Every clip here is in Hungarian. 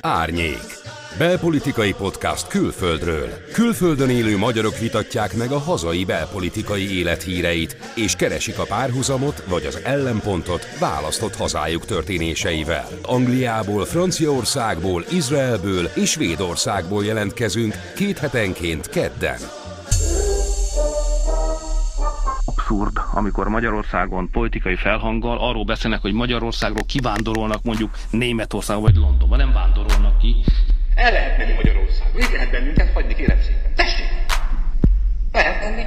Árnyék. Belpolitikai podcast külföldről. Külföldön élő magyarok vitatják meg a hazai belpolitikai élethíreit, és keresik a párhuzamot vagy az ellenpontot választott hazájuk történéseivel. Angliából, Franciaországból, Izraelből és Svédországból jelentkezünk két hetenként kedden abszurd, amikor Magyarországon politikai felhanggal arról beszélnek, hogy Magyarországról kivándorolnak mondjuk Németországba vagy Londonba. Nem vándorolnak ki. El lehet menni Magyarországba. Így lehet bennünket hagyni, kérem szépen. Tessék! Lehet menni.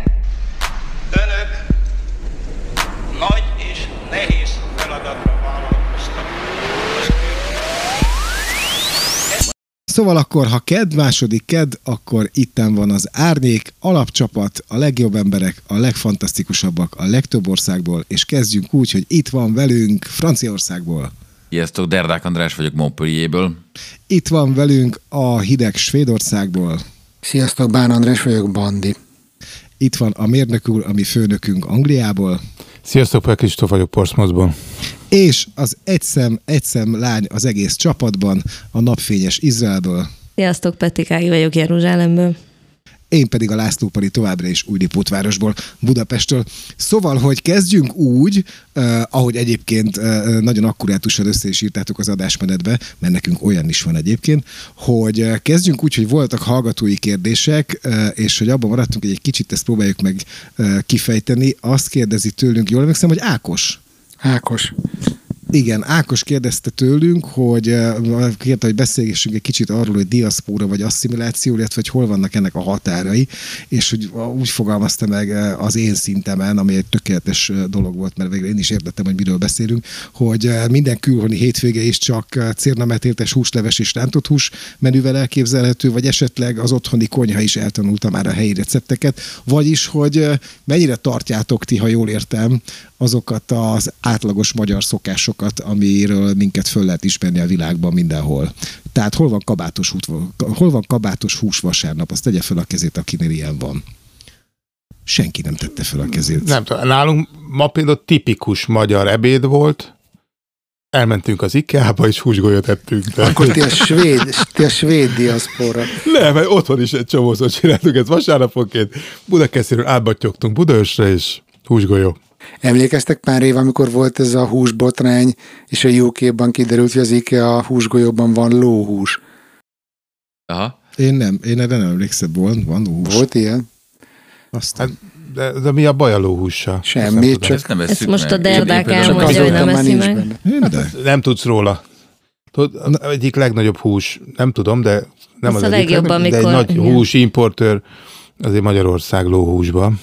Önök nagy és nehéz feladatra Szóval akkor, ha ked, második ked, akkor itten van az árnyék, alapcsapat, a legjobb emberek, a legfantasztikusabbak a legtöbb országból, és kezdjünk úgy, hogy itt van velünk Franciaországból. Sziasztok, Derdák András vagyok Montpellierből. Itt van velünk a hideg Svédországból. Sziasztok, Bán András vagyok, Bandi. Itt van a mérnök úr, ami főnökünk Angliából. Sziasztok, Pál Kristóf vagyok Portsmouthból. És az egyszem, egyszem lány az egész csapatban, a napfényes Izraelből. Sziasztok, Petikági vagyok Jeruzsálemből. Én pedig a László Pali továbbra is Újlipótvárosból, Budapestről. Szóval, hogy kezdjünk úgy, eh, ahogy egyébként eh, nagyon akkurátusan össze is írtátok az adásmenetbe, mert nekünk olyan is van egyébként, hogy eh, kezdjünk úgy, hogy voltak hallgatói kérdések, eh, és hogy abban maradtunk, hogy egy kicsit ezt próbáljuk meg eh, kifejteni. Azt kérdezi tőlünk, jól emlékszem, hogy Ákos. Ákos. Igen, Ákos kérdezte tőlünk, hogy eh, kérte, hogy beszélgessünk egy kicsit arról, hogy diaszpóra vagy asszimiláció, illetve hogy hol vannak ennek a határai, és hogy úgy fogalmazta meg eh, az én szintemen, ami egy tökéletes eh, dolog volt, mert végül én is értettem, hogy miről beszélünk, hogy minden külhoni hétvége is csak cérnametéltes húsleves és rántott hús menüvel elképzelhető, vagy esetleg az otthoni konyha is eltanulta már a helyi recepteket, vagyis, hogy mennyire tartjátok ti, ha jól értem, azokat az átlagos magyar szokásokat, amiről minket föl lehet ismerni a világban mindenhol. Tehát hol van kabátos, hút, hol van kabátos hús vasárnap, azt tegye fel a kezét, akinél ilyen van. Senki nem tette fel a kezét. Nem tudom, nálunk ma például tipikus magyar ebéd volt, elmentünk az IKEA-ba, és húsgolyót ettünk. De... Akkor ti a svéd, ti a svéd diaszpora. Nem, mert otthon is egy csomószor csináltuk ezt vasárnaponként. Budakeszéről átbattyogtunk Budaösre, és húsgolyó. Emlékeztek pár év, amikor volt ez a húsbotrány, és a UK-ban kiderült, hogy az IKEA húsgolyóban van lóhús. Aha. Én nem, én erre nem emlékszem, van, van hús. Volt ilyen? Aztán. Hát, de, de mi a baj a lóhússal? Semmi, csak... Ezt nem Ezt most meg. a Derdák elmondja, csak hogy nem eszi meg. benne. Én de. Nem tudsz róla. Tudod, egyik legnagyobb hús, nem tudom, de nem Ez az a egyik legjobb, legnagyobb, de egy amikor- nagy igen. hús importőr azért Magyarország lóhúsban.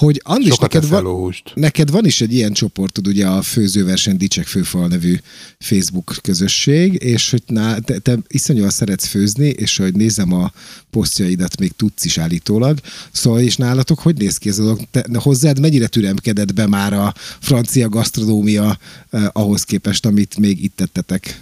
Hogy Andris, Sokat neked van. Neked van is egy ilyen csoportod, ugye a Főzőverseny Dicsek Főfal nevű Facebook közösség, és hogy ná, te, te iszonyúan szeretsz főzni, és hogy nézem a posztjaidat, még tudsz is állítólag. Szóval, és nálatok hogy néz ki ez a dolog? Te, hozzád mennyire türemkedett be már a francia gasztronómia eh, ahhoz képest, amit még itt tettetek?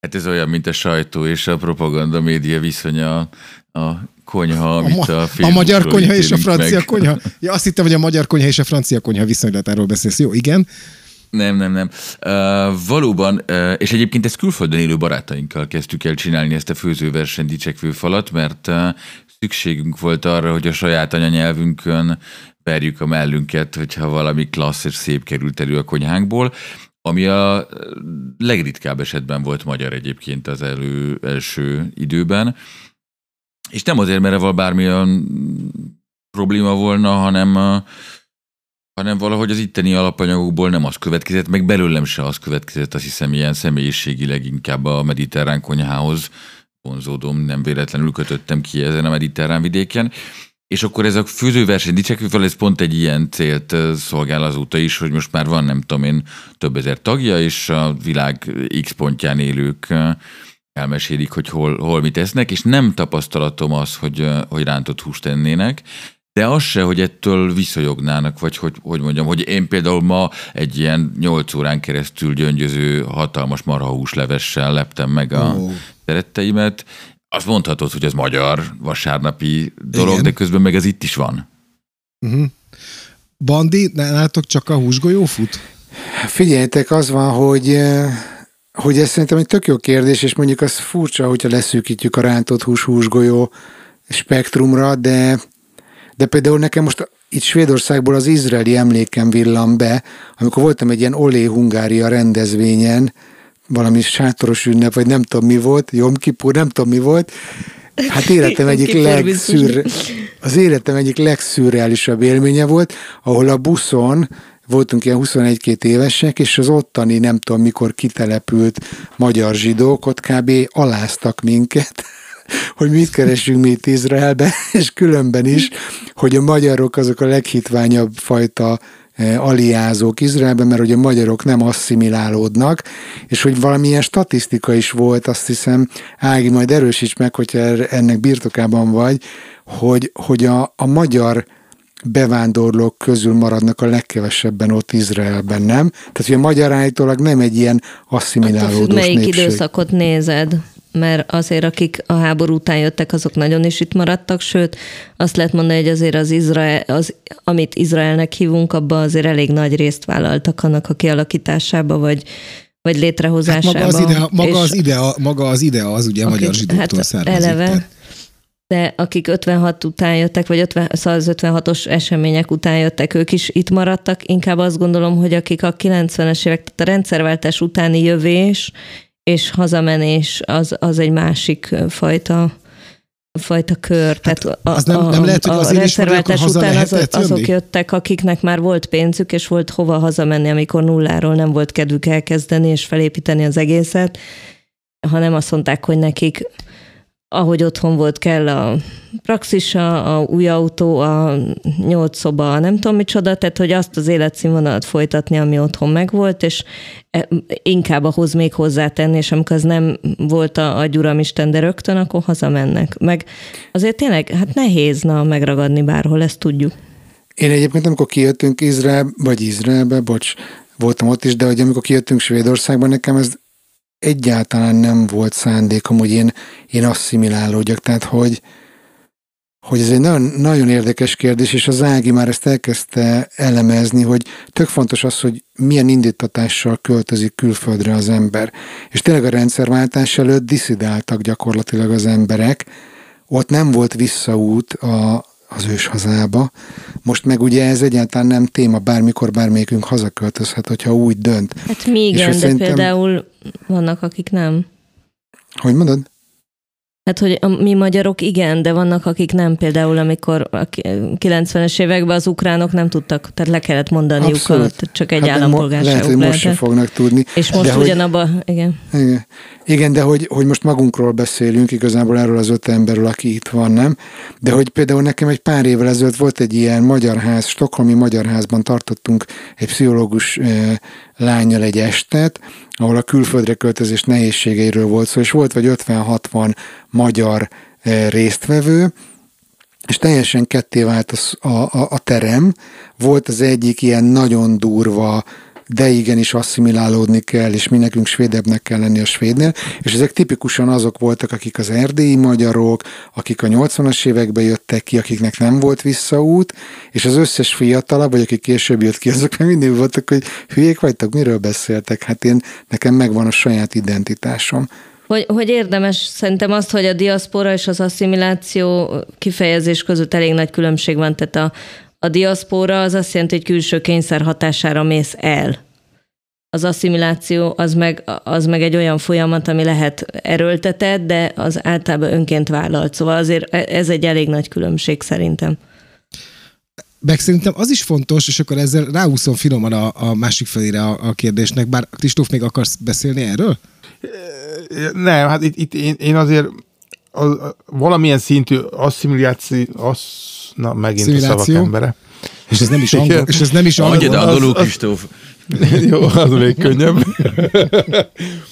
Hát ez olyan, mint a sajtó és a propaganda média viszonya a konyha, amit ma- a, a magyar konyha és a francia meg. konyha? Ja, azt hittem, hogy a magyar konyha és a francia konyha viszonylatáról beszélsz. Jó, igen. Nem, nem, nem. Uh, valóban, uh, és egyébként ezt külföldön élő barátainkkal kezdtük el csinálni ezt a főzőverseny dicsekvő falat, mert uh, szükségünk volt arra, hogy a saját anyanyelvünkön verjük a mellünket, hogyha valami klassz és szép került elő a konyhánkból, ami a legritkább esetben volt magyar egyébként az elő, első időben. És nem azért, mert evel bármilyen probléma volna, hanem hanem valahogy az itteni alapanyagokból nem az következett, meg belőlem se az következett, azt hiszem ilyen személyiségileg inkább a mediterrán konyhához vonzódom, nem véletlenül kötöttem ki ezen a mediterrán vidéken. És akkor ez a főzőverseny dicsekvő fel, ez pont egy ilyen célt szolgál azóta is, hogy most már van, nem tudom én, több ezer tagja, és a világ X pontján élők elmesélik, hogy hol, hol mit esznek, és nem tapasztalatom az, hogy, hogy rántott húst ennének, de az se, hogy ettől visszajognának, vagy hogy, hogy mondjam, hogy én például ma egy ilyen 8 órán keresztül gyöngyöző hatalmas marhahús levessel leptem meg a Ó. szeretteimet. Azt mondhatod, hogy ez magyar vasárnapi dolog, Igen. de közben meg ez itt is van. Uh-huh. Bandi, nálatok csak a húsgolyó fut? Figyeljetek, az van, hogy hogy ez szerintem egy tök jó kérdés, és mondjuk az furcsa, hogyha leszűkítjük a rántott hús húsgolyó spektrumra, de, de például nekem most itt Svédországból az izraeli emlékem villam be, amikor voltam egy ilyen Olé Hungária rendezvényen, valami sátoros ünnep, vagy nem tudom mi volt, Jom Kipur, nem tudom mi volt, Hát életem egyik legszűr, az életem egyik legszürreálisabb élménye volt, ahol a buszon voltunk ilyen 21-2 évesek, és az ottani nem tudom mikor kitelepült magyar zsidók ott kb. aláztak minket, hogy mit keresünk mi itt Izraelbe, és különben is, hogy a magyarok azok a leghitványabb fajta e, aliázók Izraelben, mert hogy a magyarok nem asszimilálódnak, és hogy valamilyen statisztika is volt, azt hiszem, Ági, majd erősíts meg, hogyha er-, ennek birtokában vagy, hogy, hogy a, a magyar bevándorlók közül maradnak a legkevesebben ott Izraelben, nem? Tehát, hogy a magyar állítólag nem egy ilyen asszimilálódós Melyik népség. időszakot nézed? Mert azért, akik a háború után jöttek, azok nagyon is itt maradtak, sőt, azt lehet mondani, hogy azért az Izrael, az, amit Izraelnek hívunk, abban azért elég nagy részt vállaltak annak a kialakításába, vagy vagy létrehozásába. Hát maga, az idea, maga, az idea, maga az idea az ugye a magyar zsidóktól hát származik. Eleve, tehát de akik 56 után jöttek, vagy 50, szóval az 56-os események után jöttek, ők is itt maradtak. Inkább azt gondolom, hogy akik a 90-es évek, tehát a rendszerváltás utáni jövés és hazamenés, az, az egy másik fajta fajta kör. Hát Tehát a, az nem, nem lehet, hogy a rendszerváltás után az, azok jöttek, akiknek már volt pénzük, és volt hova hazamenni, amikor nulláról nem volt kedvük elkezdeni és felépíteni az egészet, hanem azt mondták, hogy nekik ahogy otthon volt, kell a praxisa, a új autó, a nyolc szoba, nem tudom micsoda, tehát hogy azt az életszínvonalat folytatni, ami otthon megvolt, és e, inkább ahhoz még hozzátenni, és amikor az nem volt a, a gyuramisten, de rögtön, akkor hazamennek. Meg azért tényleg, hát nehéz na megragadni bárhol, ezt tudjuk. Én egyébként, amikor kijöttünk Izrael, vagy Izraelbe, bocs, voltam ott is, de hogy amikor kijöttünk Svédországba, nekem ez egyáltalán nem volt szándékom, hogy én, én asszimilálódjak. Tehát, hogy, hogy ez egy nagyon, nagyon érdekes kérdés, és az Ági már ezt elkezdte elemezni, hogy tök fontos az, hogy milyen indítatással költözik külföldre az ember. És tényleg a rendszerváltás előtt diszidáltak gyakorlatilag az emberek, ott nem volt visszaút a, az ős hazába. Most meg ugye ez egyáltalán nem téma, bármikor bármelyikünk hazaköltözhet, hogyha úgy dönt. Hát mi igen, de szerintem... például vannak, akik nem. Hogy mondod? Hát, hogy a, mi magyarok igen, de vannak, akik nem. Például, amikor a 90-es években az ukránok nem tudtak, tehát le kellett mondaniuk, Abszolút. a, csak egy hát állampolgárságuk lehet, hogy most sem fognak tudni. És most de ugyanabba, hogy, igen. igen. Igen, de hogy, hogy most magunkról beszélünk, igazából erről az öt emberről, aki itt van, nem? De hogy például nekem egy pár évvel ezelőtt volt egy ilyen magyar ház, Stokholmi Magyar Házban tartottunk egy pszichológus eh, lányjal egy estet, ahol a külföldre költözés nehézségeiről volt szó, és volt vagy 50-60 magyar eh, résztvevő, és teljesen ketté vált a, a, a terem. Volt az egyik ilyen nagyon durva de igenis asszimilálódni kell, és mi nekünk svédebbnek kell lenni a svédnél, és ezek tipikusan azok voltak, akik az erdélyi magyarok, akik a 80-as években jöttek ki, akiknek nem volt visszaút, és az összes fiatalabb, vagy akik később jött ki, azok mindig voltak, hogy hülyék vagytok, miről beszéltek? Hát én, nekem megvan a saját identitásom. Hogy, hogy érdemes szerintem azt, hogy a diaszpora és az asszimiláció kifejezés között elég nagy különbség van, tehát a, a diaszpóra az azt jelenti, hogy külső kényszer hatására mész el. Az asszimiláció az meg, az meg egy olyan folyamat, ami lehet erőltetett, de az általában önként vállalt. Szóval azért ez egy elég nagy különbség szerintem. Meg szerintem az is fontos, és akkor ezzel ráúszom finoman a, a másik felére a, a kérdésnek, bár Kristóf, még akarsz beszélni erről? Nem, hát itt, itt én, én azért az, valamilyen szintű asszimiláció, assz, Na, megint a szavak embere. És ez nem is angol. És ez nem is angol. Mondjad angolul, Kristóf. Jó, az még könnyebb.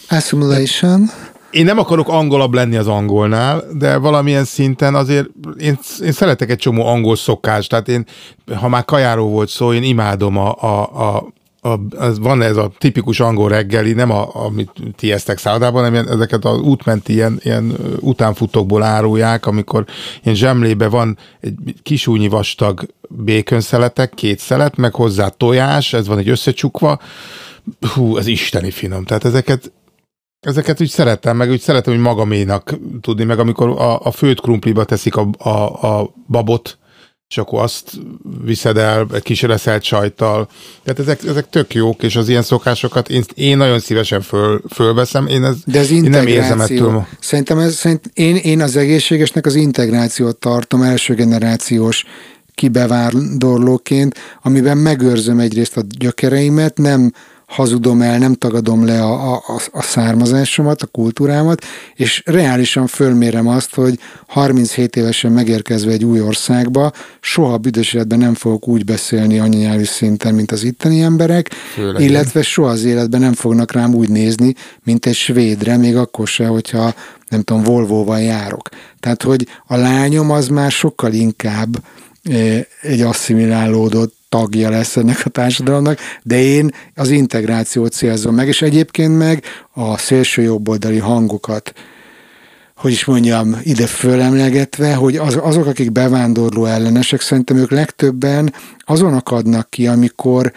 Assimilation. Én nem akarok angolabb lenni az angolnál, de valamilyen szinten azért én, én szeretek egy csomó angol szokást, tehát én, ha már kajáról volt szó, én imádom a, a, a a, az van ez a tipikus angol reggeli, nem a, amit ti esztek szállodában, hanem ezeket az útmenti ilyen, ilyen utánfutókból árulják, amikor ilyen zsemlébe van egy kisúnyi vastag békönszeletek, két szelet, meg hozzá tojás, ez van egy összecsukva, hú, az isteni finom. Tehát ezeket Ezeket úgy szeretem, meg úgy szeretem, hogy magaménak tudni, meg amikor a, a főt krumpliba teszik a, a, a babot, és akkor azt viszed el egy kis reszelt sajttal. Tehát ezek, ezek tök jók, és az ilyen szokásokat én, én nagyon szívesen föl, fölveszem. Én, ez, De az én nem érzem ettől. Szerintem ez, szerint én, én az egészségesnek az integrációt tartom első generációs kibevándorlóként, amiben megőrzöm egyrészt a gyökereimet, nem hazudom el, nem tagadom le a, a, a származásomat, a kultúrámat, és reálisan fölmérem azt, hogy 37 évesen megérkezve egy új országba, soha büdös életben nem fogok úgy beszélni anyanyelvi szinten, mint az itteni emberek, Főleg illetve soha az életben nem fognak rám úgy nézni, mint egy svédre, még akkor se, hogyha nem tudom, Volvo-val járok. Tehát, hogy a lányom az már sokkal inkább eh, egy asszimilálódott tagja lesz ennek a társadalomnak, de én az integrációt célzom meg, és egyébként meg a szélső jobboldali hangokat hogy is mondjam, ide fölemlegetve, hogy az, azok, akik bevándorló ellenesek, szerintem ők legtöbben azon akadnak ki, amikor,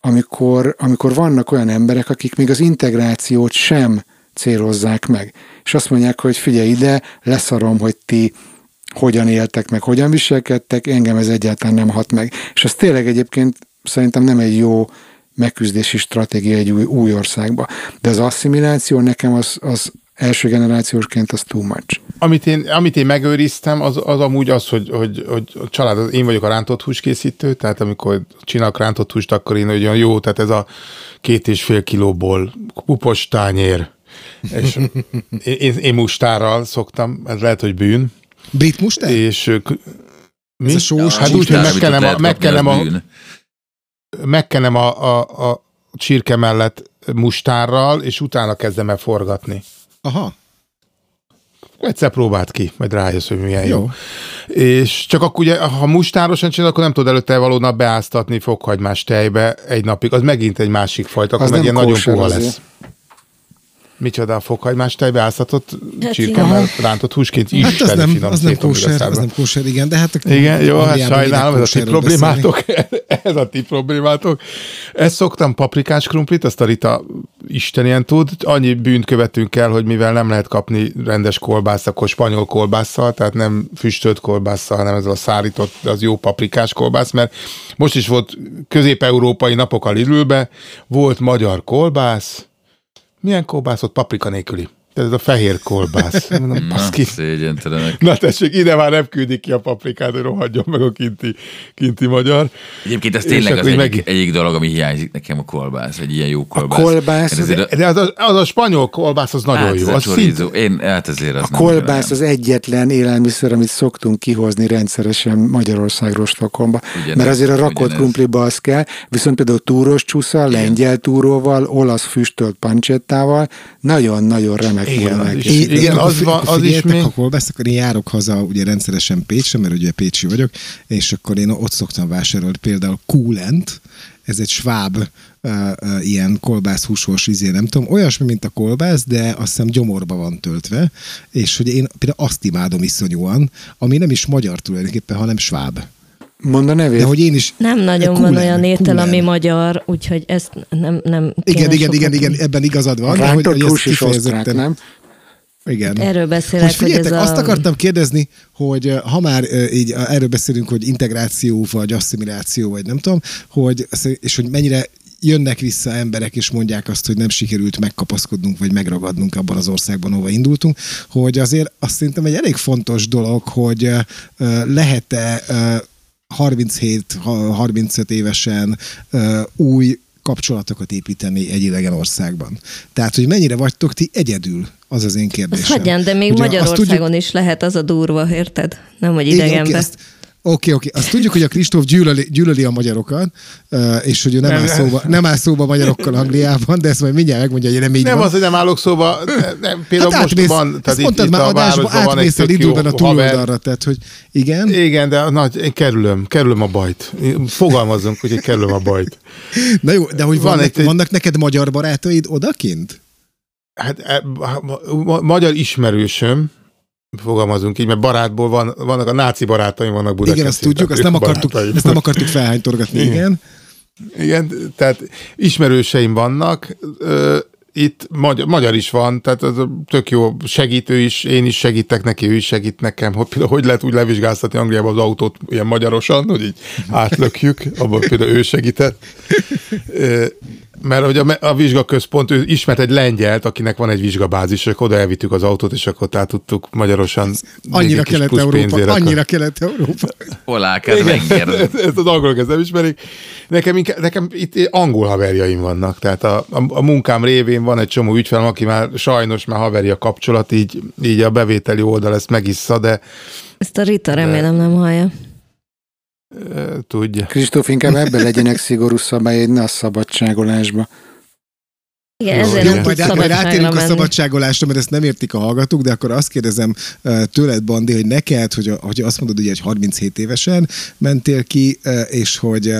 amikor, amikor vannak olyan emberek, akik még az integrációt sem célozzák meg. És azt mondják, hogy figyelj ide, leszarom, hogy ti hogyan éltek meg, hogyan viselkedtek, engem ez egyáltalán nem hat meg. És ez tényleg egyébként szerintem nem egy jó megküzdési stratégia egy új, új országba. De az asszimiláció nekem az, az első generációsként az too much. Amit én, amit én megőriztem, az, az amúgy az, hogy, hogy, hogy a család, én vagyok a rántott húskészítő, tehát amikor csinálok rántott húst, akkor én olyan jó, tehát ez a két és fél kilóból pupos tányér, és én, én mustárral szoktam, ez lehet, hogy bűn, Brit mustár? És mi? Ez a sós hát úgy, hogy megkenem a, megkenem a, megkenem a, a, a csirke mellett mustárral, és utána kezdem el forgatni. Aha. Egyszer próbált ki, majd rájössz, hogy milyen jó. jó. És csak akkor ugye, ha mustárosan csinál, akkor nem tudod előtte való nap beáztatni fokhagymás tejbe egy napig. Az megint egy másik fajta, akkor meg ilyen nagyon puha lesz. Micsoda a fokhagymás tejbe áztatott hát csirkemmel rántott húsként is. Hát az nem, finom, az nem kóser, az nem kóser, igen, de hát... Igen, jó, hát sajnálom, ez a ti problémátok. ez a ti problémátok. Ezt szoktam paprikás krumplit, azt a Rita istenien tud. Annyi bűnt követünk el, hogy mivel nem lehet kapni rendes kolbászt, akkor spanyol kolbásszal, tehát nem füstölt kolbásszal, hanem ez a szárított, az jó paprikás kolbász, mert most is volt közép-európai napok a Lidlbe, volt magyar kolbász, milyen kolbászott paprika nélküli? Ez a fehér kolbász. Mondom, Na, szégyentelenek. Na tessék, ide már nem küldik ki a paprikát, hogy rohadjon meg a kinti, kinti magyar. Egyébként ez tényleg az egyik, meg... egyik dolog, ami hiányzik nekem a kolbász, egy ilyen jó kolbász. A kolbász. De, de az, a, az a spanyol kolbász az nagyon hát, jó. Az chorizo. Én, hát ezért az a kolbász az egyetlen élelmiszer, amit szoktunk kihozni rendszeresen Magyarországról Stockholmba. Ugyanez, Mert azért a rakott krumpliba az kell, viszont például túros csúsza, lengyel túróval, olasz füstölt pancsettával, nagyon-nagyon remek igen, igen, igen, az, van, az is még... Ha kolbász, akkor én járok haza ugye rendszeresen Pécsre, mert ugye Pécsi vagyok, és akkor én ott szoktam vásárolni például Coolent, ez egy sváb uh, uh, ilyen kolbász húsos izé, nem tudom, olyasmi, mint a kolbász, de azt hiszem gyomorba van töltve, és hogy én például azt imádom iszonyúan, ami nem is magyar tulajdonképpen, hanem sváb. Mond a nevét. De hogy én is... Nem nagyon kulen, van olyan étel, kulen. ami magyar, úgyhogy ezt nem, nem Igen, igen, igen, igen, ebben igazad van. A de hogy, hogy ezt kifejezetten... nem? Igen. Erről beszélek, hogy, hogy ez azt a... akartam kérdezni, hogy eh, ha már eh, így eh, erről beszélünk, hogy integráció, vagy asszimiláció, vagy nem tudom, hogy, és hogy mennyire jönnek vissza emberek, és mondják azt, hogy nem sikerült megkapaszkodnunk, vagy megragadnunk abban az országban, ahova indultunk, hogy azért azt szerintem egy elég fontos dolog, hogy lehet-e 37-35 évesen új kapcsolatokat építeni egy idegen országban. Tehát, hogy mennyire vagytok ti egyedül, az az én kérdésem. Hagyján, de még Ugye Magyarországon tudjuk... is lehet az a durva, érted? Nem, hogy idegenbe. Igen, okay, Oké, okay, oké. Okay. Azt tudjuk, hogy a Kristóf gyűlöli, gyűlöli a magyarokat, és hogy ő nem, áll szóba, nem áll szóba magyarokkal Angliában, de ezt majd mindjárt megmondja, hogy nem így nem van. az, hogy nem állok szóba. Nem, például hát most átmész, van, tehát itt, itt már a városban van egy tök jó a túloldalra, tehát hogy igen. Igen, de nagy, én kerülöm, kerülöm a bajt. Fogalmazzunk, hogy én kerülöm a bajt. Na jó, de hogy van vannak, egy, vannak neked magyar barátaid odakint? Hát e, magyar ismerősöm, fogalmazunk így, mert barátból van, vannak a náci barátaim vannak Budapesten. Igen, azt tudjuk, ezt nem, akartuk, ezt nem akartuk felhánytorgatni, igen. igen. Igen, tehát ismerőseim vannak, itt magyar, magyar is van, tehát az tök jó segítő is, én is segítek neki, ő is segít nekem, hogy például hogy lehet úgy levizsgáztatni Angliába az autót ilyen magyarosan, hogy így átlökjük, abban például ő segített mert hogy a, a vizsgaközpont, ő ismert egy lengyelt, akinek van egy vizsgabázis, és oda elvittük az autót, és akkor át tudtuk magyarosan annyira kelet-európa, annyira kelet-európa. Hol áll Ezt az angolok ezt nem ismerik. Nekem, inkább, nekem itt angol haverjaim vannak, tehát a, a, a munkám révén van egy csomó ügyfelem, aki már sajnos már haverja kapcsolat, így, így a bevételi oldal ezt megissza, de... Ezt a Rita remélem nem hallja tudja. Kristóf, inkább ebben legyenek szigorú szabályai, ne a szabadságolásba. Igen, ezért Jó, majd, majd átérünk a szabadságolásra, mert ezt nem értik a hallgatók, de akkor azt kérdezem tőled, Bandi, hogy neked, hogy, hogy azt mondod, hogy egy 37 évesen mentél ki, és hogy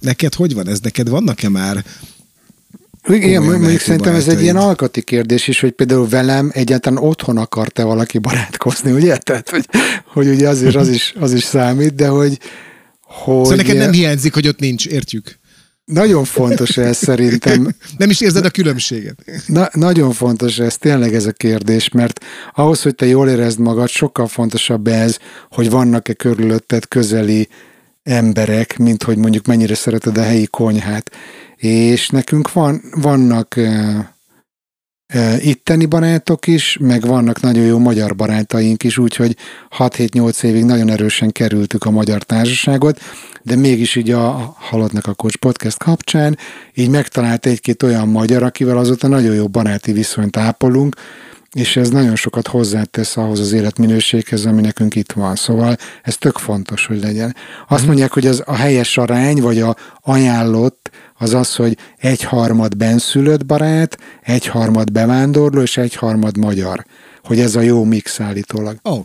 neked hogy van ez? Neked vannak-e már igen, mondjuk szerintem ez egy ilyen alkati kérdés is, hogy például velem egyáltalán otthon akart-e valaki barátkozni, ugye? Tehát, hogy, hogy ugye azért az is, az is számít, de hogy, hogy... Szóval neked nem hiányzik, hogy ott nincs, értjük? Nagyon fontos ez szerintem. Nem is érzed a különbséget. Na, nagyon fontos ez, tényleg ez a kérdés, mert ahhoz, hogy te jól érezd magad, sokkal fontosabb ez, hogy vannak-e körülötted közeli emberek, mint hogy mondjuk mennyire szereted a helyi konyhát és nekünk van, vannak e, e, itteni barátok is, meg vannak nagyon jó magyar barátaink is, úgyhogy 6-7-8 évig nagyon erősen kerültük a magyar társaságot, de mégis így a Halottnak a Coach Podcast kapcsán így megtalált egy-két olyan magyar, akivel azóta nagyon jó baráti viszonyt ápolunk, és ez nagyon sokat hozzátesz ahhoz az életminőséghez, ami nekünk itt van. Szóval ez tök fontos, hogy legyen. Azt mhm. mondják, hogy az a helyes arány, vagy a ajánlott az az, hogy egyharmad benszülött barát, egyharmad bevándorló, és egyharmad magyar. Hogy ez a jó mix állítólag. Oh.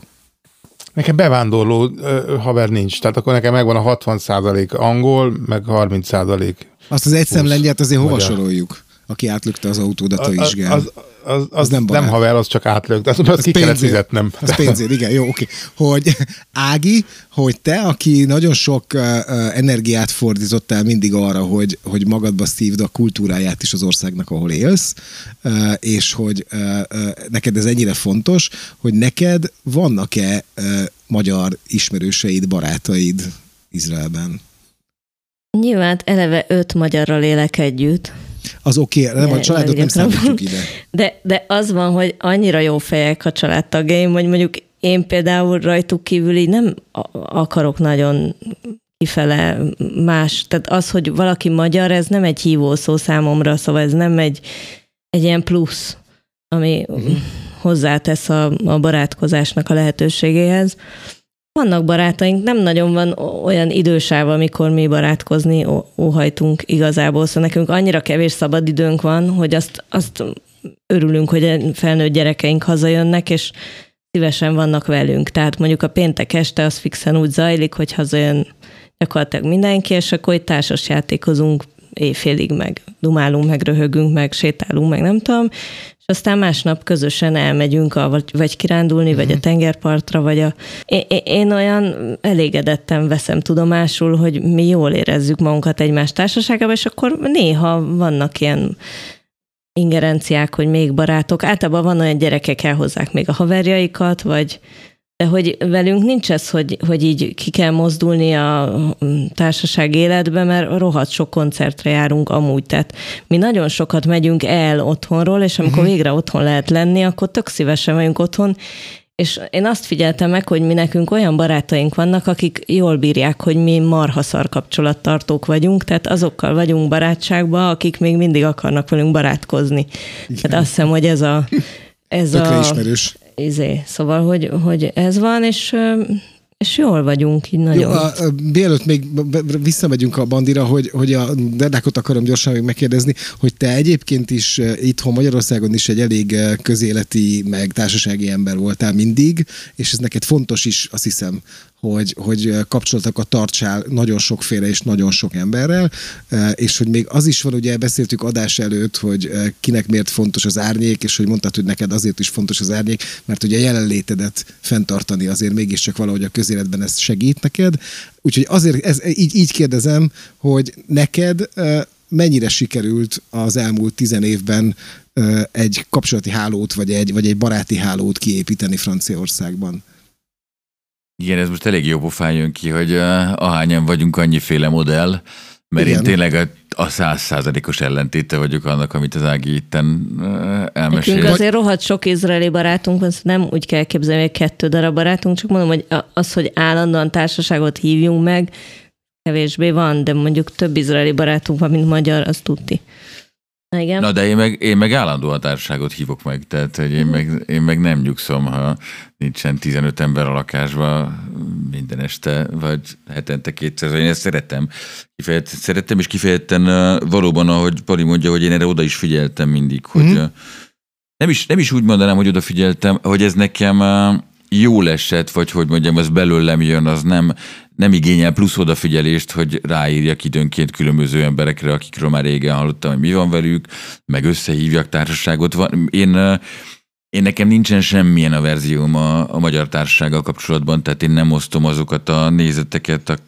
Nekem bevándorló uh, haver nincs, tehát akkor nekem megvan a 60% angol, meg 30% Azt az egyszem lengyelt azért hova magyar. soroljuk? Aki átlökte az autódat a vizsgán. Az, az, az, az nem, nem haver, az csak átlökt. Az, az, az ki kellett fizetnem. Az pénzért, igen, jó, oké. Hogy Ági, hogy te, aki nagyon sok uh, energiát fordítottál mindig arra, hogy, hogy magadba szívd a kultúráját is az országnak, ahol élsz, uh, és hogy uh, uh, neked ez ennyire fontos, hogy neked vannak-e uh, magyar ismerőseid, barátaid Izraelben? Nyilván eleve öt magyarral élek együtt, az oké, okay, nem a családot nem számítjuk ide. De, de az van, hogy annyira jó fejek a családtagjaim, hogy mondjuk én például rajtuk kívül így nem akarok nagyon kifele más. Tehát az, hogy valaki magyar, ez nem egy hívó szó számomra, szóval ez nem egy, egy ilyen plusz, ami uh-huh. hozzátesz a, a barátkozásnak a lehetőségéhez. Vannak barátaink, nem nagyon van olyan idősáv, amikor mi barátkozni óhajtunk igazából, szóval nekünk annyira kevés szabad időnk van, hogy azt, azt örülünk, hogy felnőtt gyerekeink hazajönnek, és szívesen vannak velünk. Tehát mondjuk a péntek este az fixen úgy zajlik, hogy hazajön gyakorlatilag mindenki, és akkor egy társas játékozunk éjfélig, meg dumálunk, meg röhögünk, meg sétálunk, meg nem tudom, és aztán másnap közösen elmegyünk, a, vagy, vagy kirándulni, uh-huh. vagy a mhm. tengerpartra, vagy a... Én, én olyan elégedetten veszem tudomásul, hogy mi jól érezzük magunkat egymás társaságában, és akkor néha vannak ilyen ingerenciák, hogy még barátok. Általában van olyan gyerekek elhozzák még a haverjaikat, vagy hogy velünk nincs ez, hogy, hogy így ki kell mozdulni a társaság életbe, mert rohadt sok koncertre járunk amúgy. Tehát mi nagyon sokat megyünk el otthonról, és amikor uh-huh. végre otthon lehet lenni, akkor tök szívesen vagyunk otthon, és én azt figyeltem meg, hogy mi nekünk olyan barátaink vannak, akik jól bírják, hogy mi marhaszar kapcsolattartók vagyunk, tehát azokkal vagyunk barátságban, akik még mindig akarnak velünk barátkozni. Igen. Tehát azt hiszem, hogy ez a, ez Tökre a, ismerős izé. Szóval, hogy, hogy ez van, és és jól vagyunk így nagyon. Jó, a, a, mielőtt még visszamegyünk a bandira, hogy, hogy a Derdákot akarom gyorsan még megkérdezni, hogy te egyébként is itthon Magyarországon is egy elég közéleti, meg társasági ember voltál mindig, és ez neked fontos is, azt hiszem, hogy, hogy kapcsolatokat tartsál nagyon sokféle és nagyon sok emberrel, és hogy még az is van, ugye beszéltük adás előtt, hogy kinek miért fontos az árnyék, és hogy mondtad, hogy neked azért is fontos az árnyék, mert ugye a jelenlétedet fenntartani azért mégiscsak valahogy a közéletben ez segít neked. Úgyhogy azért ez, így, így kérdezem, hogy neked mennyire sikerült az elmúlt tizen évben egy kapcsolati hálót, vagy egy, vagy egy baráti hálót kiépíteni Franciaországban? Igen, ez most elég jó pofán jön ki, hogy ahányan vagyunk annyiféle modell, mert Igen. én tényleg a százszázalékos ellentéte vagyok annak, amit az Ági itten elmesélt. Nekünk azért rohadt sok izraeli barátunk van, nem úgy kell képzelni, hogy kettő darab barátunk, csak mondom, hogy az, hogy állandóan társaságot hívjunk meg, kevésbé van, de mondjuk több izraeli barátunk van, mint magyar, az tudti. Igen. Na de én meg, én meg állandóan társaságot hívok meg, tehát hogy én, meg, én meg nem nyugszom, ha nincsen 15 ember a lakásban minden este, vagy hetente kétszer. Én ezt szeretem. Kifejezetten szeretem, és kifejezetten valóban, ahogy Pali mondja, hogy én erre oda is figyeltem mindig, hogy mm. nem, is, nem is úgy mondanám, hogy odafigyeltem, hogy ez nekem jól esett, vagy hogy mondjam, az belőlem jön, az nem, nem igényel plusz odafigyelést, hogy ráírjak időnként különböző emberekre, akikről már régen hallottam, hogy mi van velük, meg összehívjak társaságot. Van, én, én nekem nincsen semmilyen a verzióm a, a magyar társasággal kapcsolatban, tehát én nem osztom azokat a nézeteket,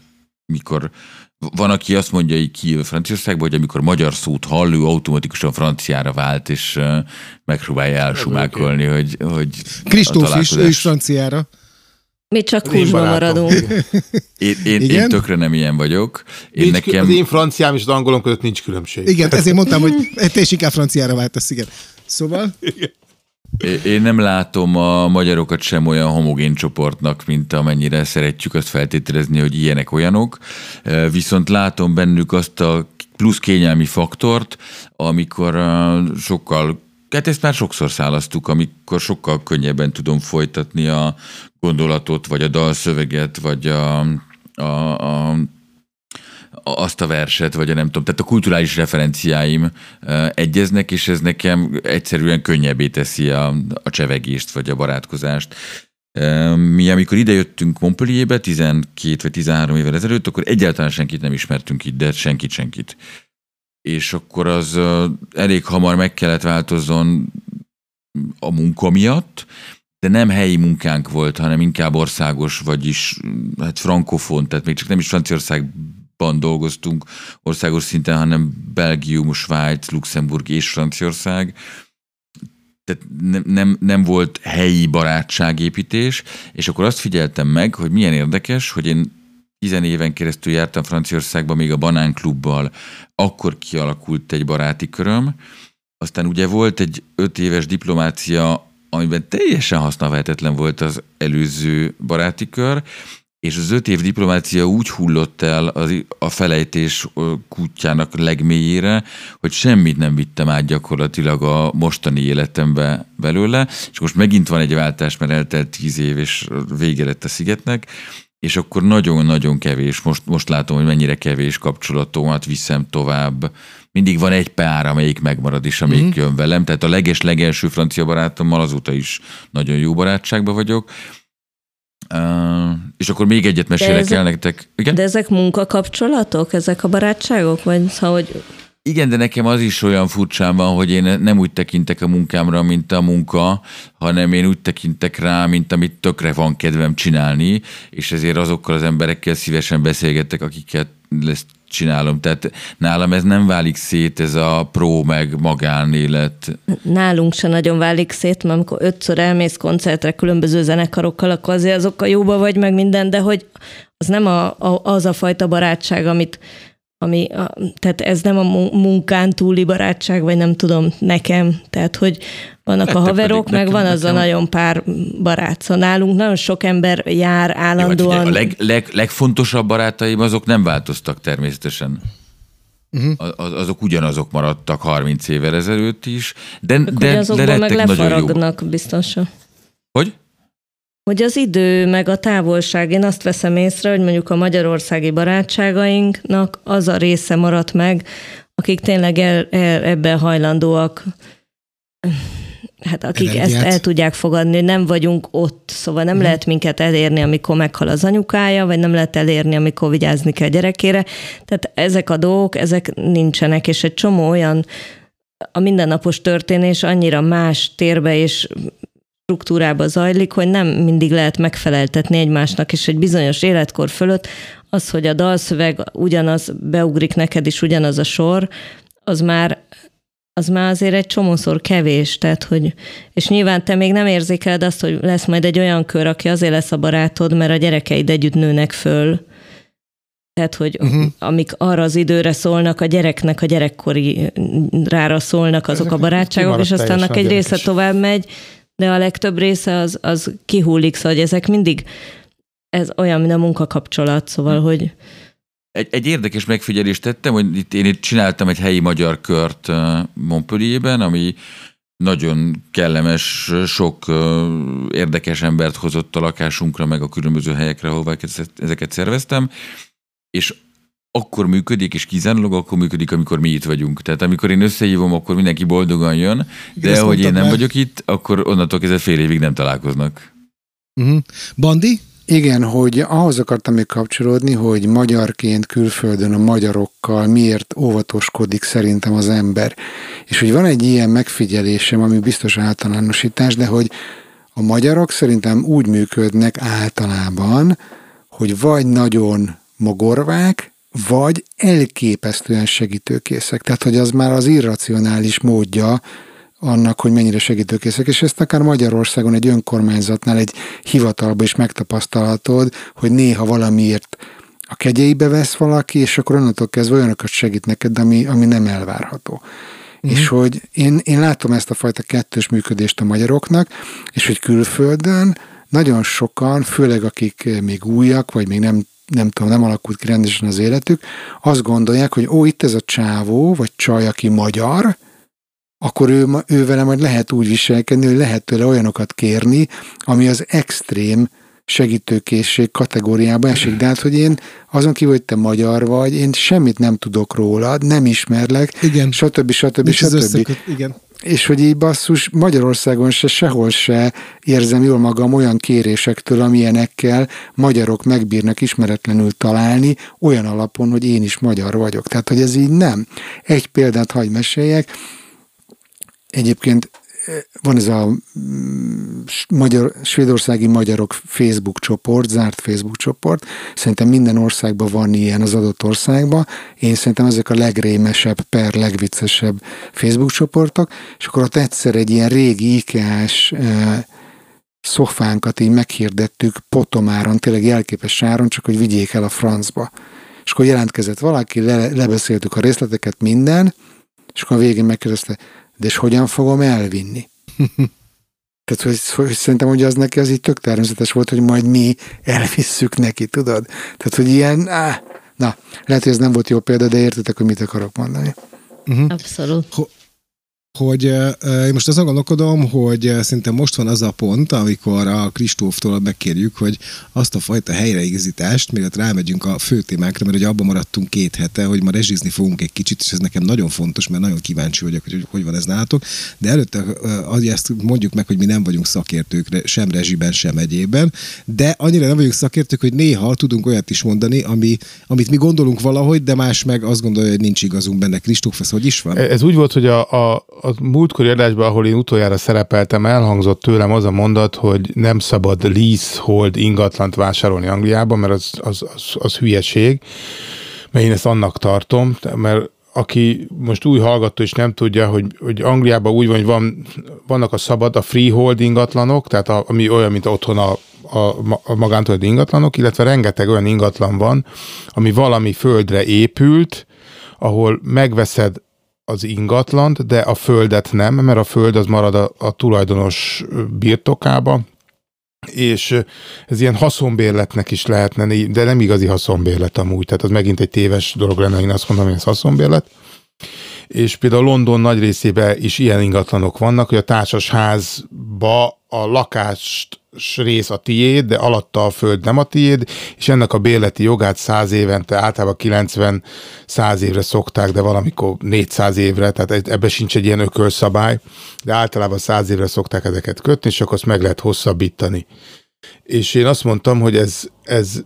amikor van, aki azt mondja így ki Franciaországban, hogy amikor magyar szót hall, ő automatikusan franciára vált, és megpróbálja elsumákolni, hogy, hogy Kristóf is, ő is franciára. Mi csak húsban maradunk. Én, én, én tökre nem ilyen vagyok. Én nincs, nekem... Az én franciám és az angolom között nincs különbség. Igen, ezért mondtam, hogy te is inkább franciára váltasz, igen. Szóval... Igen. Én nem látom a magyarokat sem olyan homogén csoportnak, mint amennyire szeretjük azt feltételezni, hogy ilyenek olyanok. Viszont látom bennük azt a plusz kényelmi faktort, amikor sokkal Hát ezt már sokszor szálasztuk, amikor sokkal könnyebben tudom folytatni a gondolatot, vagy a dalszöveget, vagy a, a, a azt a verset, vagy a nem tudom, tehát a kulturális referenciáim egyeznek, és ez nekem egyszerűen könnyebbé teszi a, a csevegést, vagy a barátkozást. Mi, amikor idejöttünk Montpellierbe, 12 vagy 13 évvel ezelőtt, akkor egyáltalán senkit nem ismertünk itt, de senkit, senkit. És akkor az elég hamar meg kellett változzon a munka miatt, de nem helyi munkánk volt, hanem inkább országos, vagyis hát frankofon, tehát még csak nem is Franciaországban dolgoztunk országos szinten, hanem Belgium, Svájc, Luxemburg és Franciaország. Tehát nem, nem, nem volt helyi barátságépítés, és akkor azt figyeltem meg, hogy milyen érdekes, hogy én tizen éven keresztül jártam Franciaországba, még a Banán Klubbal, akkor kialakult egy baráti köröm, aztán ugye volt egy öt éves diplomácia amiben teljesen használhatetlen volt az előző baráti kör, és az öt év diplomácia úgy hullott el az, a felejtés kutyának legmélyére, hogy semmit nem vittem át gyakorlatilag a mostani életembe belőle, és most megint van egy váltás, mert eltelt tíz év, és vége lett a szigetnek, és akkor nagyon-nagyon kevés, most, most látom, hogy mennyire kevés kapcsolatomat viszem tovább mindig van egy pár, amelyik megmarad is, amelyik mm. jön velem. Tehát a leges legelső francia barátommal azóta is nagyon jó barátságban vagyok. Uh, és akkor még egyet mesélek ezek, el nektek. Igen? De ezek munkakapcsolatok, ezek a barátságok? Vagy szóval, hogy igen, de nekem az is olyan furcsán van, hogy én nem úgy tekintek a munkámra, mint a munka, hanem én úgy tekintek rá, mint amit tökre van kedvem csinálni, és ezért azokkal az emberekkel szívesen beszélgetek, akiket ezt csinálom. Tehát nálam ez nem válik szét, ez a pró meg magánélet. Nálunk se nagyon válik szét, mert amikor ötször elmész koncertre különböző zenekarokkal, akkor azért azokkal jóba vagy meg minden, de hogy az nem a, a, az a fajta barátság, amit ami, a, tehát ez nem a munkán túli barátság, vagy nem tudom, nekem, tehát hogy vannak Lettek a haverok, meg van az nekem. a nagyon pár barát. Szóval nálunk nagyon sok ember jár hát állandóan. Jó, a leg, leg, legfontosabb barátaim azok nem változtak természetesen. Uh-huh. Az, azok ugyanazok maradtak 30 évvel ezelőtt is, de, de, de, de lettek meg lefaragnak biztosan. Hogy? Hogy az idő, meg a távolság, én azt veszem észre, hogy mondjuk a magyarországi barátságainknak az a része maradt meg, akik tényleg el, el, ebben hajlandóak hát akik Energiát. ezt el tudják fogadni, nem vagyunk ott, szóval nem uh-huh. lehet minket elérni, amikor meghal az anyukája, vagy nem lehet elérni, amikor vigyázni kell gyerekére. Tehát ezek a dolgok, ezek nincsenek, és egy csomó olyan a mindennapos történés annyira más térbe és struktúrába zajlik, hogy nem mindig lehet megfeleltetni egymásnak, és egy bizonyos életkor fölött az, hogy a dalszöveg ugyanaz, beugrik neked is ugyanaz a sor, az már az már azért egy csomószor kevés, tehát hogy, és nyilván te még nem érzékeled azt, hogy lesz majd egy olyan kör, aki azért lesz a barátod, mert a gyerekeid együtt nőnek föl, tehát, hogy uh-huh. amik arra az időre szólnak, a gyereknek a gyerekkori rára szólnak azok Ezek a barátságok, és aztán egy része tovább megy, de a legtöbb része az, az kihullik, szóval hogy ezek mindig, ez olyan, mint a munkakapcsolat, szóval, hogy egy, egy érdekes megfigyelést tettem, hogy itt én itt csináltam egy helyi magyar kört Montpellierben, ami nagyon kellemes, sok érdekes embert hozott a lakásunkra, meg a különböző helyekre, ahol ezeket szerveztem, és akkor működik, és kizárólag akkor működik, amikor mi itt vagyunk. Tehát amikor én összehívom, akkor mindenki boldogan jön, de Igen, hogy én nem meg. vagyok itt, akkor onnantól kezdve fél évig nem találkoznak. Uh-huh. Bandi? Igen, hogy ahhoz akartam még kapcsolódni, hogy magyarként külföldön a magyarokkal miért óvatoskodik szerintem az ember. És hogy van egy ilyen megfigyelésem, ami biztos általánosítás, de hogy a magyarok szerintem úgy működnek általában, hogy vagy nagyon mogorvák, vagy elképesztően segítőkészek. Tehát, hogy az már az irracionális módja annak, hogy mennyire segítőkészek, és ezt akár Magyarországon egy önkormányzatnál, egy hivatalban is megtapasztalhatod, hogy néha valamiért a kegyeibe vesz valaki, és akkor onnantól kezdve olyanokat segít neked, ami, ami nem elvárható. Mm. És hogy én, én látom ezt a fajta kettős működést a magyaroknak, és hogy külföldön nagyon sokan, főleg akik még újak, vagy még nem nem tudom, nem alakult ki rendesen az életük, azt gondolják, hogy ó, itt ez a csávó, vagy csaj, aki magyar, akkor ő, ő vele majd lehet úgy viselkedni, hogy lehet tőle olyanokat kérni, ami az extrém segítőkészség kategóriába esik. De hát, hogy én azon kívül, hogy te magyar vagy, én semmit nem tudok rólad, nem ismerlek, igen. stb. stb. stb. stb. Igen és hogy így basszus Magyarországon se sehol se érzem jól magam olyan kérésektől, amilyenekkel magyarok megbírnak ismeretlenül találni, olyan alapon, hogy én is magyar vagyok. Tehát, hogy ez így nem. Egy példát hagy meséljek. Egyébként van ez a mm, magyar, svédországi magyarok Facebook csoport, zárt Facebook csoport. Szerintem minden országban van ilyen az adott országban. Én szerintem ezek a legrémesebb, per legviccesebb Facebook csoportok, és akkor ott egyszer egy ilyen régi IKEA-s e, szofánkat így meghirdettük Potomáron, tényleg jelképes sáron, csak hogy vigyék el a francba. És akkor jelentkezett valaki, le, lebeszéltük a részleteket, minden, és akkor a végén megkérdezte, de és hogyan fogom elvinni? Tehát, hogy, hogy szerintem, hogy az neki az így tök természetes volt, hogy majd mi elvisszük neki, tudod? Tehát, hogy ilyen, áh, na, lehet, hogy ez nem volt jó példa, de értetek, hogy mit akarok mondani. Uh-huh. Abszolút hogy én most azon gondolkodom, hogy szerintem most van az a pont, amikor a Kristóftól megkérjük, hogy azt a fajta helyreigazítást, mielőtt rámegyünk a fő témákra, mert ugye abban maradtunk két hete, hogy ma rezsizni fogunk egy kicsit, és ez nekem nagyon fontos, mert nagyon kíváncsi vagyok, hogy hogy van ez nálatok. De előtte az, ezt mondjuk meg, hogy mi nem vagyunk szakértők sem rezsiben, sem egyében, de annyira nem vagyunk szakértők, hogy néha tudunk olyat is mondani, ami, amit mi gondolunk valahogy, de más meg azt gondolja, hogy nincs igazunk benne. Kristóf, ez hogy is van? Ez úgy volt, hogy a, a a múltkori adásban, ahol én utoljára szerepeltem, elhangzott tőlem az a mondat, hogy nem szabad leasehold ingatlant vásárolni Angliában, mert az, az, az, az hülyeség, mert én ezt annak tartom, mert aki most új hallgató és nem tudja, hogy, hogy Angliában úgy van, hogy van, vannak a szabad, a freehold ingatlanok, tehát a, ami olyan, mint otthon a, a, a magántulajdoni ingatlanok, illetve rengeteg olyan ingatlan van, ami valami földre épült, ahol megveszed az ingatlant, de a földet nem, mert a föld az marad a, a tulajdonos birtokába, és ez ilyen haszonbérletnek is lehetne, de nem igazi haszonbérlet amúgy, tehát az megint egy téves dolog lenne, én azt mondom, hogy ez haszonbérlet. És például London nagy részében is ilyen ingatlanok vannak, hogy a társasházban ba a lakást rész a tiéd, de alatta a föld nem a tiéd, és ennek a bérleti jogát száz évente, általában 90 száz évre szokták, de valamikor 400 évre, tehát ebbe sincs egy ilyen ökölszabály, de általában száz évre szokták ezeket kötni, és akkor azt meg lehet hosszabbítani. És én azt mondtam, hogy ez, ez,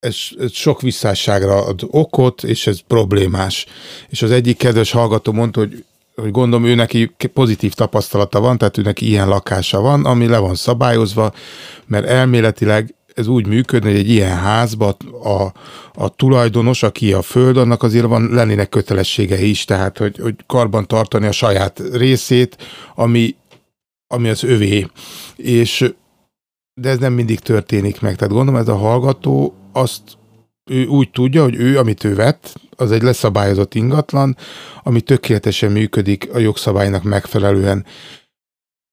ez, ez sok visszásságra ad okot, és ez problémás. És az egyik kedves hallgató mondta, hogy hogy gondolom ő neki pozitív tapasztalata van, tehát ő neki ilyen lakása van, ami le van szabályozva, mert elméletileg ez úgy működne, hogy egy ilyen házba a, a tulajdonos, aki a föld, annak azért van lennének kötelességei is, tehát hogy, hogy karban tartani a saját részét, ami, ami az övé. És de ez nem mindig történik meg. Tehát gondolom ez a hallgató azt ő úgy tudja, hogy ő, amit ő vett, az egy leszabályozott ingatlan, ami tökéletesen működik a jogszabálynak megfelelően.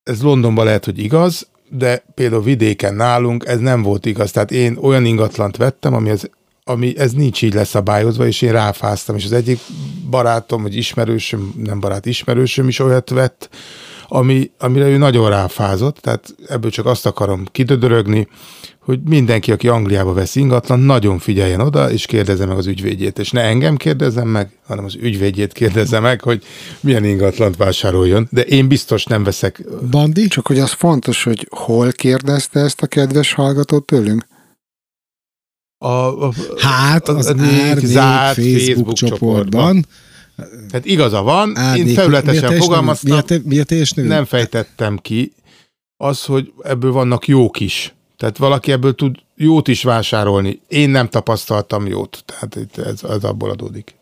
Ez Londonban lehet, hogy igaz, de például vidéken nálunk ez nem volt igaz. Tehát én olyan ingatlant vettem, ami, az, ami ez nincs így leszabályozva, és én ráfáztam, és az egyik barátom, vagy ismerősöm, nem barát, ismerősöm is olyat vett, ami, amire ő nagyon ráfázott, tehát ebből csak azt akarom kidödörögni, hogy mindenki, aki Angliába vesz ingatlan, nagyon figyeljen oda, és kérdezze meg az ügyvédjét. És ne engem kérdezzem meg, hanem az ügyvédjét kérdezze meg, hogy milyen ingatlant vásároljon. De én biztos nem veszek. Bandi? Csak hogy az fontos, hogy hol kérdezte ezt a kedves hallgatót tőlünk? A, a, hát az, az árnyék zárt Facebook, Facebook csoportban. Hát igaza van, árnyék, én felületesen fogalmaztam, mi a, mi a nem fejtettem ki az, hogy ebből vannak jók is. Tehát valaki ebből tud jót is vásárolni. Én nem tapasztaltam jót, tehát ez, ez abból adódik.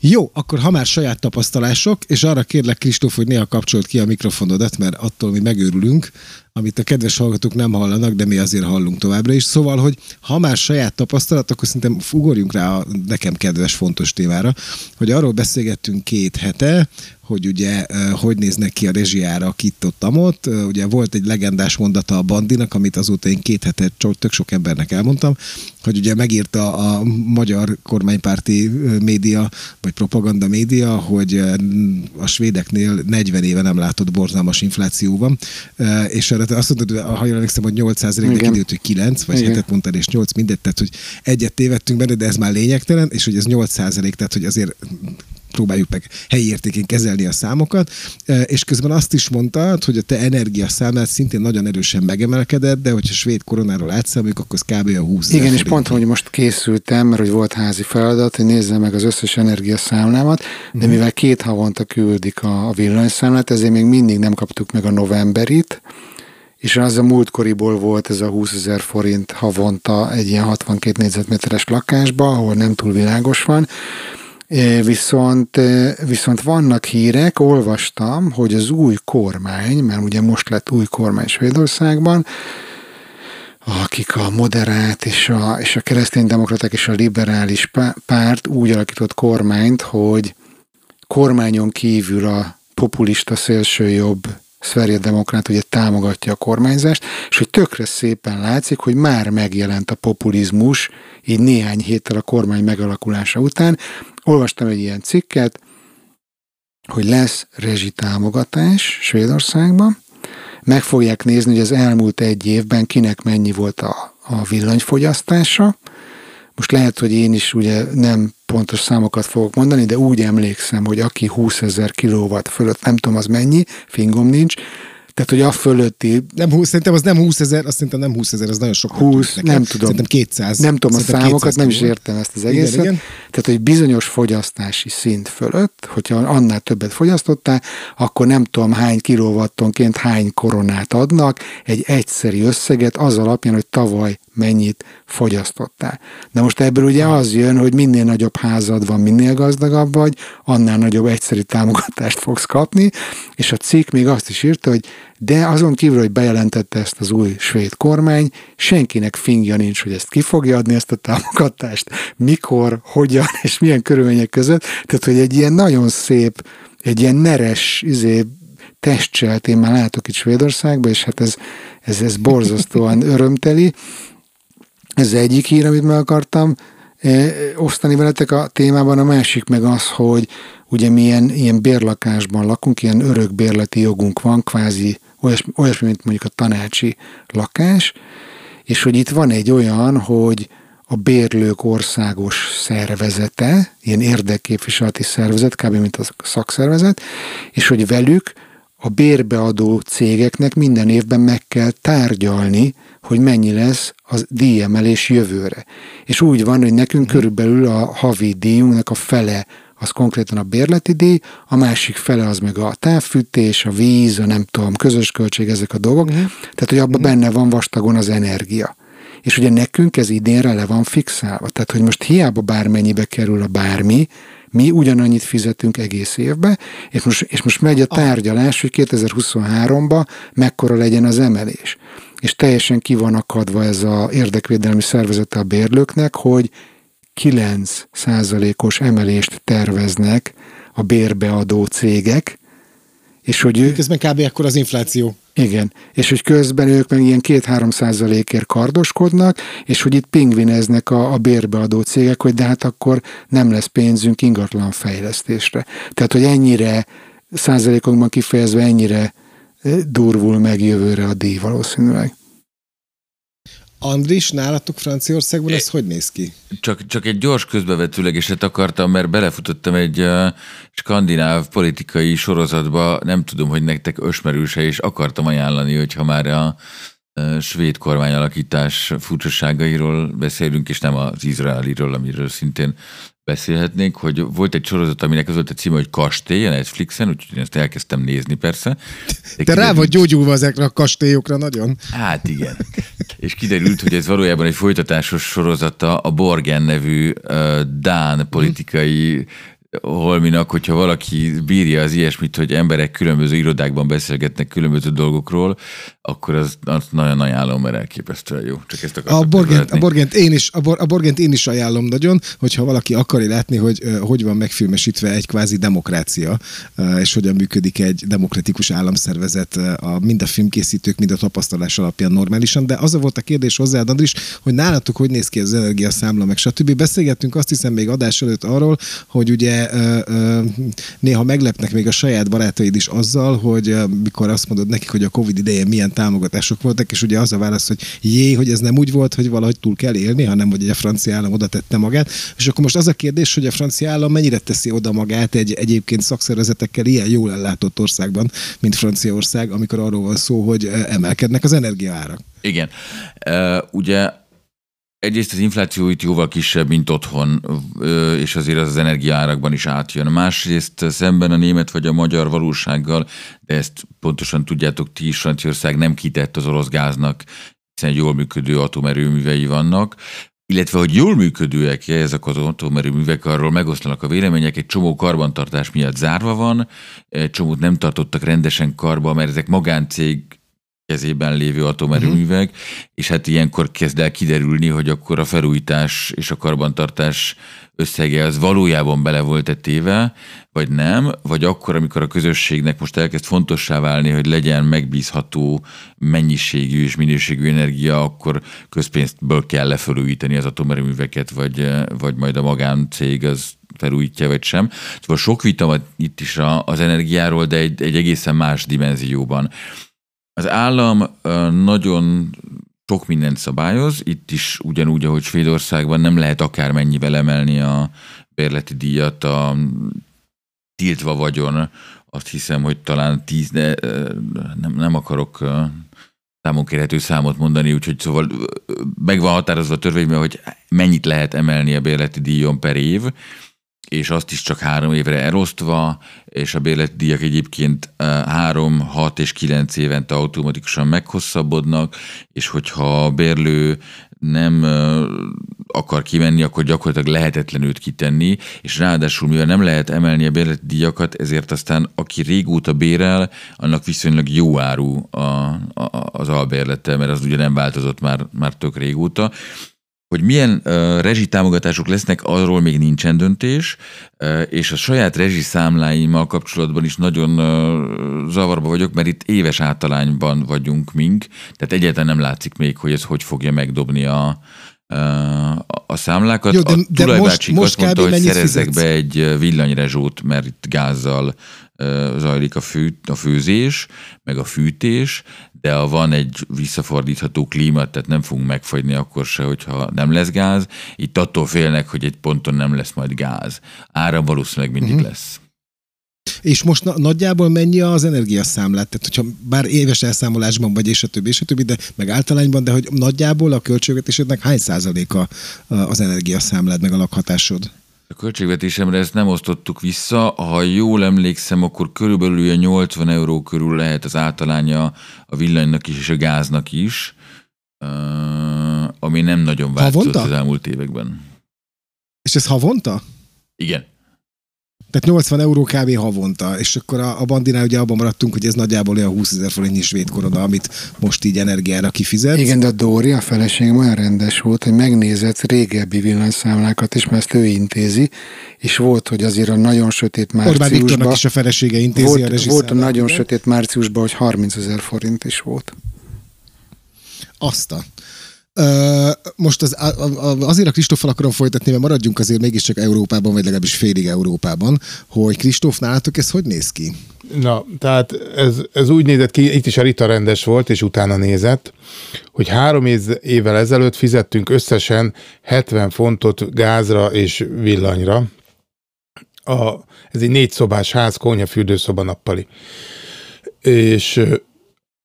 Jó, akkor ha már saját tapasztalások, és arra kérlek Kristóf, hogy néha kapcsolt ki a mikrofonodat, mert attól mi megőrülünk, amit a kedves hallgatók nem hallanak, de mi azért hallunk továbbra is. Szóval, hogy ha már saját tapasztalat, akkor szerintem ugorjunk rá a nekem kedves fontos témára, hogy arról beszélgettünk két hete, hogy ugye hogy néznek ki a rezsiára itt ott amott. Ugye volt egy legendás mondata a Bandinak, amit azóta én két hete tök sok embernek elmondtam, hogy ugye megírta a magyar kormánypárti média, vagy propaganda média, hogy a svédeknél 40 éve nem látott borzalmas infláció van, és erre azt mondtad, ha jól emlékszem, hogy 800 de kiderült, hogy 9, vagy Igen. 7 mondtad, és 8 mindegy, tehát hogy egyet tévedtünk benne, de ez már lényegtelen, és hogy ez 8 százalék, tehát hogy azért próbáljuk meg helyi értékén kezelni a számokat, e, és közben azt is mondtad, hogy a te energiaszámlát szintén nagyon erősen megemelkedett, de hogyha svéd koronáról átszámoljuk, akkor az kb. a 20 Igen, és pont, hogy most készültem, mert hogy volt házi feladat, hogy nézzem meg az összes energiaszámlámat, de hmm. mivel két havonta küldik a, a villanyszámlát, ezért még mindig nem kaptuk meg a novemberit, és az a múltkoriból volt ez a 20 ezer forint havonta egy ilyen 62 négyzetméteres lakásba, ahol nem túl világos van, Viszont, viszont vannak hírek, olvastam, hogy az új kormány, mert ugye most lett új kormány Svédországban, akik a moderát és a, és a kereszténydemokraták és a liberális párt úgy alakított kormányt, hogy kormányon kívül a populista szélsőjobb Szverje Demokrát ugye támogatja a kormányzást, és hogy tökre szépen látszik, hogy már megjelent a populizmus így néhány héttel a kormány megalakulása után. Olvastam egy ilyen cikket, hogy lesz rezsitámogatás Svédországban, meg fogják nézni, hogy az elmúlt egy évben kinek mennyi volt a, a villanyfogyasztása. Most lehet, hogy én is ugye nem pontos számokat fogok mondani, de úgy emlékszem, hogy aki 20 ezer kilowatt fölött, nem tudom az mennyi, fingom nincs, tehát, hogy a fölötti... Nem 20, szerintem az nem 20 ezer, azt szerintem nem 20 ezer, az nagyon sok. 20, nem tudom. Szerintem 200. Nem tudom a számokat, nem is értem ezt az egészet. Igen, igen. Tehát, hogy bizonyos fogyasztási szint fölött, hogyha annál többet fogyasztottál, akkor nem tudom hány kilowattonként hány koronát adnak, egy egyszeri összeget az alapján, hogy tavaly mennyit fogyasztottál. De most ebből ugye az jön, hogy minél nagyobb házad van, minél gazdagabb vagy, annál nagyobb egyszerű támogatást fogsz kapni, és a cikk még azt is írta, hogy de azon kívül, hogy bejelentette ezt az új svéd kormány, senkinek fingja nincs, hogy ezt ki fogja adni, ezt a támogatást, mikor, hogyan és milyen körülmények között. Tehát, hogy egy ilyen nagyon szép, egy ilyen neres, izé, testcselt én már látok itt Svédországban, és hát ez, ez, ez borzasztóan örömteli, ez egyik hír, amit meg akartam osztani veletek a témában, a másik meg az, hogy ugye milyen ilyen bérlakásban lakunk, ilyen örök bérleti jogunk van, kvázi olyasmi, olyasmi, mint mondjuk a tanácsi lakás, és hogy itt van egy olyan, hogy a bérlők országos szervezete, ilyen érdekképviseleti szervezet, kb. mint a szakszervezet, és hogy velük a bérbeadó cégeknek minden évben meg kell tárgyalni, hogy mennyi lesz az díjemelés jövőre. És úgy van, hogy nekünk mhm. körülbelül a havi díjunknak a fele az konkrétan a bérleti díj, a másik fele az meg a távfűtés, a víz, a nem tudom, közös költség, ezek a dolgok. Mm. Tehát, hogy abban mm. benne van vastagon az energia. És ugye nekünk ez idénre le van fixálva. Tehát, hogy most hiába bármennyibe kerül a bármi, mi ugyanannyit fizetünk egész évbe, és most, és most megy a tárgyalás, hogy 2023-ban mekkora legyen az emelés. És teljesen ki van akadva ez a érdekvédelmi szervezete a bérlőknek, hogy 9 százalékos emelést terveznek a bérbeadó cégek, és hogy ők... Közben kb. akkor az infláció. Igen, és hogy közben ők meg ilyen 2-3 százalékért kardoskodnak, és hogy itt pingvineznek a, a bérbeadó cégek, hogy de hát akkor nem lesz pénzünk ingatlan fejlesztésre. Tehát, hogy ennyire százalékokban kifejezve ennyire durvul meg jövőre a díj valószínűleg. Andris, nálatok Franciaországban ez hogy néz ki? Csak, csak egy gyors közbevetőlegeset akartam, mert belefutottam egy uh, skandináv politikai sorozatba, nem tudom, hogy nektek ösmerőse, és akartam ajánlani, hogyha már a uh, svéd kormányalakítás furcsaságairól beszélünk, és nem az izraeliről, amiről szintén beszélhetnénk, hogy volt egy sorozat, aminek az volt a címe, hogy Kastély a Netflixen, úgyhogy én ezt elkezdtem nézni persze. De Te rá vagy gyógyulva ezekre a kastélyokra nagyon. Hát igen. És kiderült, hogy ez valójában egy folytatásos sorozata a Borgen nevű uh, Dán politikai Holminak, hogyha valaki bírja az ilyesmit, hogy emberek különböző irodákban beszélgetnek különböző dolgokról, akkor az, az nagyon ajánlom, mert elképesztően jó. Csak ezt a Borgent, a, Borgent én is, a, Bor, a Borgent én is ajánlom nagyon, hogyha valaki akarja látni, hogy hogy van megfilmesítve egy kvázi demokrácia, és hogyan működik egy demokratikus államszervezet, a, mind a filmkészítők, mind a tapasztalás alapján normálisan, de az a volt a kérdés hozzá, Andris, hogy nálatok hogy néz ki az energiaszámla, meg stb. Beszélgettünk azt hiszem még adás előtt arról, hogy ugye néha meglepnek még a saját barátaid is azzal, hogy mikor azt mondod nekik, hogy a Covid idején milyen támogatások voltak, és ugye az a válasz, hogy jé, hogy ez nem úgy volt, hogy valahogy túl kell élni, hanem hogy a francia állam oda tette magát. És akkor most az a kérdés, hogy a francia állam mennyire teszi oda magát egy egyébként szakszervezetekkel ilyen jól ellátott országban, mint Franciaország, amikor arról van szó, hogy emelkednek az energiaárak. Igen. Uh, ugye egyrészt az infláció itt jóval kisebb, mint otthon, és azért az az energiaárakban is átjön. Másrészt szemben a német vagy a magyar valósággal, de ezt pontosan tudjátok ti is, Franciaország nem kitett az orosz gáznak, hiszen jól működő atomerőművei vannak, illetve hogy jól működőek ezek az atomerőművek, arról megoszlanak a vélemények, egy csomó karbantartás miatt zárva van, egy csomót nem tartottak rendesen karba, mert ezek magáncég kezében lévő atomerőművek, uh-huh. és hát ilyenkor kezd el kiderülni, hogy akkor a felújítás és a karbantartás összege az valójában bele volt téve, vagy nem, vagy akkor, amikor a közösségnek most elkezd fontossá válni, hogy legyen megbízható mennyiségű és minőségű energia, akkor közpénzből kell lefelújítani az atomerőműveket, vagy, vagy majd a magáncég az felújítja, vagy sem. Szóval sok vita van itt is az energiáról, de egy, egy egészen más dimenzióban. Az állam nagyon sok mindent szabályoz, itt is ugyanúgy, ahogy Svédországban nem lehet akármennyivel emelni a bérleti díjat, a tiltva vagyon, azt hiszem, hogy talán tíz, de nem, nem akarok számon kérhető számot mondani, úgyhogy szóval meg van határozva a törvényben, hogy mennyit lehet emelni a bérleti díjon per év, és azt is csak három évre elosztva, és a bérletdíjak egyébként három, hat és kilenc évente automatikusan meghosszabbodnak, és hogyha a bérlő nem akar kimenni, akkor gyakorlatilag lehetetlen őt kitenni, és ráadásul mivel nem lehet emelni a bérletdíjakat, ezért aztán aki régóta bérel, annak viszonylag jó áru a, a, az albérlete, mert az ugye nem változott már, már tök régóta, hogy milyen uh, rezsitámogatások lesznek, arról még nincsen döntés, uh, és a saját rezsiszámláimmal kapcsolatban is nagyon uh, zavarba vagyok, mert itt éves általányban vagyunk mink, tehát egyáltalán nem látszik még, hogy ez hogy fogja megdobni a, a számlákat. Jó, de, de Tulajbácsik most, most azt mondta, hogy szerezzek fizetsz? be egy villanyrezsót, mert itt gázzal zajlik a, fű, a főzés, meg a fűtés, de ha van egy visszafordítható klíma, tehát nem fogunk megfagyni akkor se, hogyha nem lesz gáz. Itt attól félnek, hogy egy ponton nem lesz majd gáz. Ára valószínűleg mindig uh-huh. lesz. És most na- nagyjából mennyi az energiaszámlát? Tehát, hogyha bár éves elszámolásban vagy, és a többi, és a többi, de meg általányban, de hogy nagyjából a költségvetésednek hány százaléka az energiaszámlád, meg a lakhatásod? A költségvetésemre ezt nem osztottuk vissza. Ha jól emlékszem, akkor körülbelül a 80 euró körül lehet az általánya a villanynak is és a gáznak is, ami nem nagyon változott az elmúlt években. És ez havonta? Igen. Tehát 80 euró kb. havonta, és akkor a, a bandinál ugye abban maradtunk, hogy ez nagyjából olyan 20 ezer forintnyi svéd korona, amit most így energiára kifizet. Igen, de a Dóri, a feleségem olyan rendes volt, hogy megnézett régebbi villanyszámlákat is, mert ezt ő intézi, és volt, hogy azért a nagyon sötét márciusban... Orbán Viktornak is a felesége intézi volt, a Volt a nagyon sötét márciusban, hogy 30 ezer forint is volt. Azt a most az, azért a Kristóffal akarom folytatni, mert maradjunk azért mégiscsak Európában, vagy legalábbis félig Európában, hogy Kristóf nálatok ez hogy néz ki? Na, tehát ez, ez úgy nézett ki, itt is a Rita rendes volt, és utána nézett, hogy három évvel ezelőtt fizettünk összesen 70 fontot gázra és villanyra. A, ez egy négy szobás ház, konyha, fürdőszoba, nappali. És